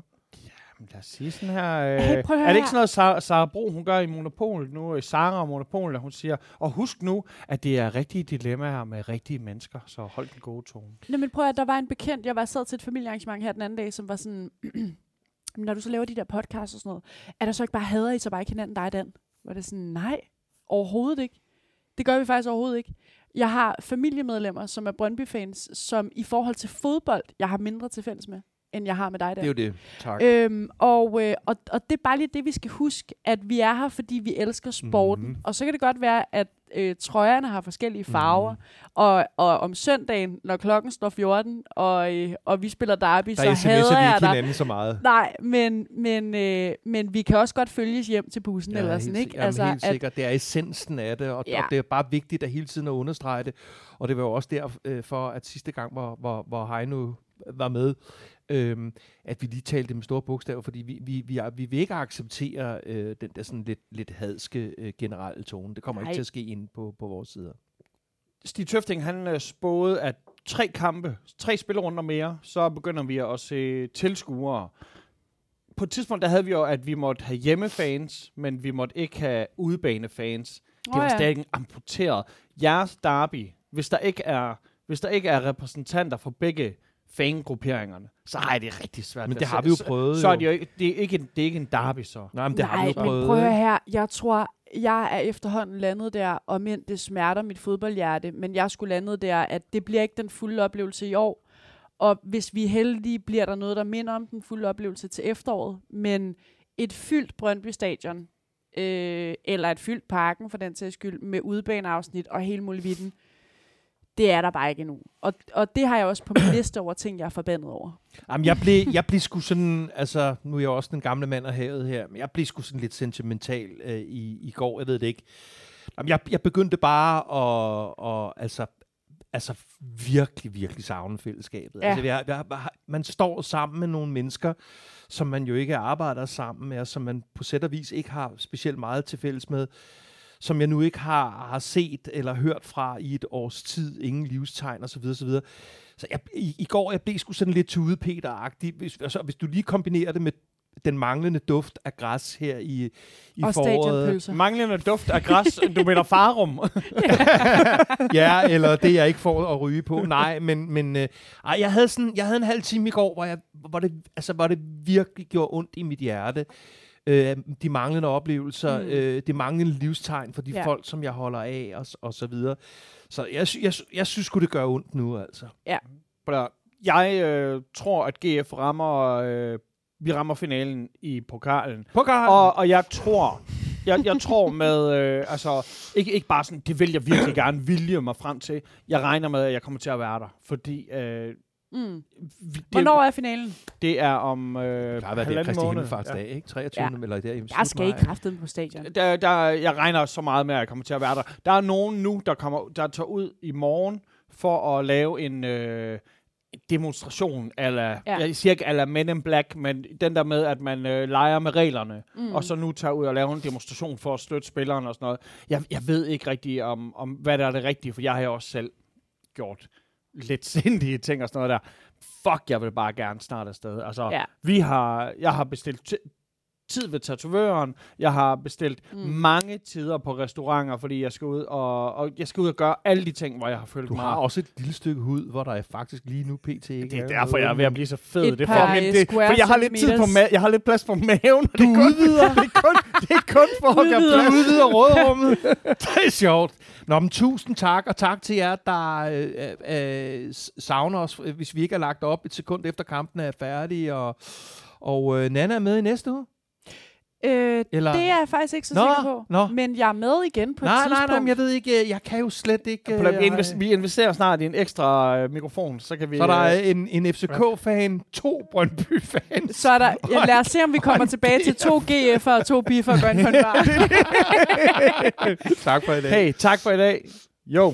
Jamen, Lad os sige sådan her. Øh, Hey, er det ikke sådan noget, Sara, Sara Bro, hun gør i Monopol nu? øh, Sara og Monopol, hun siger, og husk nu, at det er rigtige dilemmaer med rigtige mennesker, så hold den gode tone. Nå, men prøv at der var en bekendt, jeg var sad til et familiearrangement her den anden dag, som var sådan, "Men når du så laver de der podcasts og sådan noget, er der så ikke bare, hader I så bare ikke hinanden, dig Dan? Var det sådan, nej, overhovedet ikke. Det gør vi faktisk overhovedet ikke. Jeg har familiemedlemmer, som er Brøndby-fans, som i forhold til fodbold, jeg har mindre til fælles med, end jeg har med dig, Dan. Det er jo det. Tak. Øhm, og, øh, og, og det er bare lige det, vi skal huske, at vi er her, fordi vi elsker sporten. Mhm. Mm-hmm. Og så kan det godt være, at øh, trøjerne har forskellige farver, Mhm. mm-hmm. og, og om søndagen, når klokken står 14, og, øh, og vi spiller derby, Der så hader jeg ikke dig. hinanden så meget. Nej, men, men, øh, men vi kan også godt følges hjem til bussen, eller sådan, ikke? Jamen, altså, helt at, sikkert. Det er essensen af det, og, Ja. og det er bare vigtigt at hele tiden at understrege det. Og det var jo også derfor, at sidste gang, hvor, hvor, hvor Heino var med, øhm, at vi lige talte med store bogstaver, fordi vi, vi, vi, er, vi vil ikke acceptere øh, den der sådan lidt, lidt hadske øh, generelle tone. Det kommer Nej. ikke til at ske inde på, på vores sider. Stig Tøfting, han øh, spåede, at tre kampe, tre spillerunder mere, så begynder vi at se tilskuere. På et tidspunkt, der havde vi jo, at vi måtte have hjemmefans, men vi måtte ikke have udebanefans. Det var ja. stadig amputeret. Jeres derby, hvis der ikke er, hvis der ikke er repræsentanter for begge fangrupperingerne, så er det rigtig svært. Men det har vi jo så- prøvet. Så er jo. det jo ikke, det er ikke, en, det er ikke en derby, så. Nej, men det har Nej, vi jo men prøvet. prøv at høre ikke? her. Jeg tror, jeg er efterhånden landet der, og men det smerter mit fodboldhjerte, men jeg skulle landet der, at det bliver ikke den fulde oplevelse i år. Og hvis vi er heldige, bliver der noget, der minder om den fulde oplevelse til efteråret. Men et fyldt Brøndby Stadion, øh, eller et fyldt parken for den sags skyld, med udebaneafsnit og hele muligheden, det er der bare ikke endnu. Og, og det har jeg også på min liste over ting, jeg er forbandet over. Jamen, jeg blev, jeg blev sgu sådan, altså, nu er jeg også den gamle mand af havet her, men jeg blev sgu sådan lidt sentimental øh, i, i går, jeg ved det ikke. Jamen, jeg, jeg begyndte bare at, og, altså, altså virkelig, virkelig savne fællesskabet. Ja. Altså, jeg, jeg, man står sammen med nogle mennesker, som man jo ikke arbejder sammen med, og som man på sæt og vis ikke har specielt meget til fælles med, som jeg nu ikke har, har set eller hørt fra i et års tid. Ingen livstegn osv. osv. Så jeg, i, i går jeg blev sgu sådan lidt tude Peter-agtig. Hvis, altså, hvis du lige kombinerer det med den manglende duft af græs her i, i Og foråret. Manglende duft af græs, du mener farum. ja, eller det jeg ikke får at ryge på. Nej, men, men øh, ej, jeg, havde sådan, jeg havde en halv time i går, hvor, jeg, hvor, det, altså, hvor det virkelig gjorde ondt i mit hjerte. Øh, de manglende oplevelser, Mm. øh, det manglende livstegn for de Ja. ja. folk, som jeg holder af, og, og så videre. Så jeg, jeg, jeg synes sgu, det gør ondt nu, altså. Bra. Jeg øh, tror, at GF rammer, øh, vi rammer finalen i pokalen. På gang! Og, og jeg tror, jeg, jeg tror med, øh, altså, ikke, ikke bare sådan, det vil jeg virkelig gerne vilje mig frem til. Jeg regner med, at jeg kommer til at være der, fordi øh, Mm. det, Hvornår er finalen? det er om øh, det har været det halvanden Kristi måned. Himmelfartsdag, ikke? 23. Ja. eller der Jeg skal ikke kraftedeme på stadion. Der, der, jeg regner så meget med, at jeg kommer til at være der. Der er nogen nu, der, kommer, der tager ud i morgen for at lave en øh, demonstration, eller Ja. jeg siger ikke ala Men in Black, men den der med, at man øh, leger med reglerne, Mm. og så nu tager ud og laver en demonstration for at støtte spilleren og sådan noget. Jeg, jeg ved ikke rigtig, om, om hvad der er det rigtige, for jeg har jo også selv gjort lidt sindige ting og sådan noget der. Fuck, jeg vil bare gerne snart afsted. Altså, Ja. vi har, jeg har bestilt ti- tid ved tatovøren. Jeg har bestilt Mm. mange tider på restauranter, fordi jeg skal ud og, og jeg skal ud og gøre alle de ting, hvor jeg har følt Du mig. har også et lille stykke hud, hvor der er faktisk lige nu pt. ikke det er er derfor, jeg er ved at blive så fed. Et det er for, øh, det, fordi jeg har lidt tid på ma- jeg har lidt plads på maven. og det er kun, udvider. det er kun, det er kun for at gøre plads. udvider rådrummet. det er sjovt. Nå, men tusind tak, og tak til jer, der øh, øh, s- savner os, øh, hvis vi ikke har lagt op et sekund efter kampen er færdig. Og, og øh, Nana er med i næste uge? Øh, Eller? det er jeg faktisk ikke så Nå, sikker på. nå. Men jeg er med igen på nej, et nej, tidspunkt. nej, men jeg ved ikke, øh, jeg kan jo slet ikke... At- Vi, øh, invest- vi investerer snart i en ekstra øh, mikrofon, så kan vi... så der øh, er en, en FCK-fan, to Brøndby-fans. Så er der, ja, lad os se, om vi kommer tilbage til to GF'er og to biffer og går ind på en bar. tak for i dag. Hey, tak for i dag. Jo.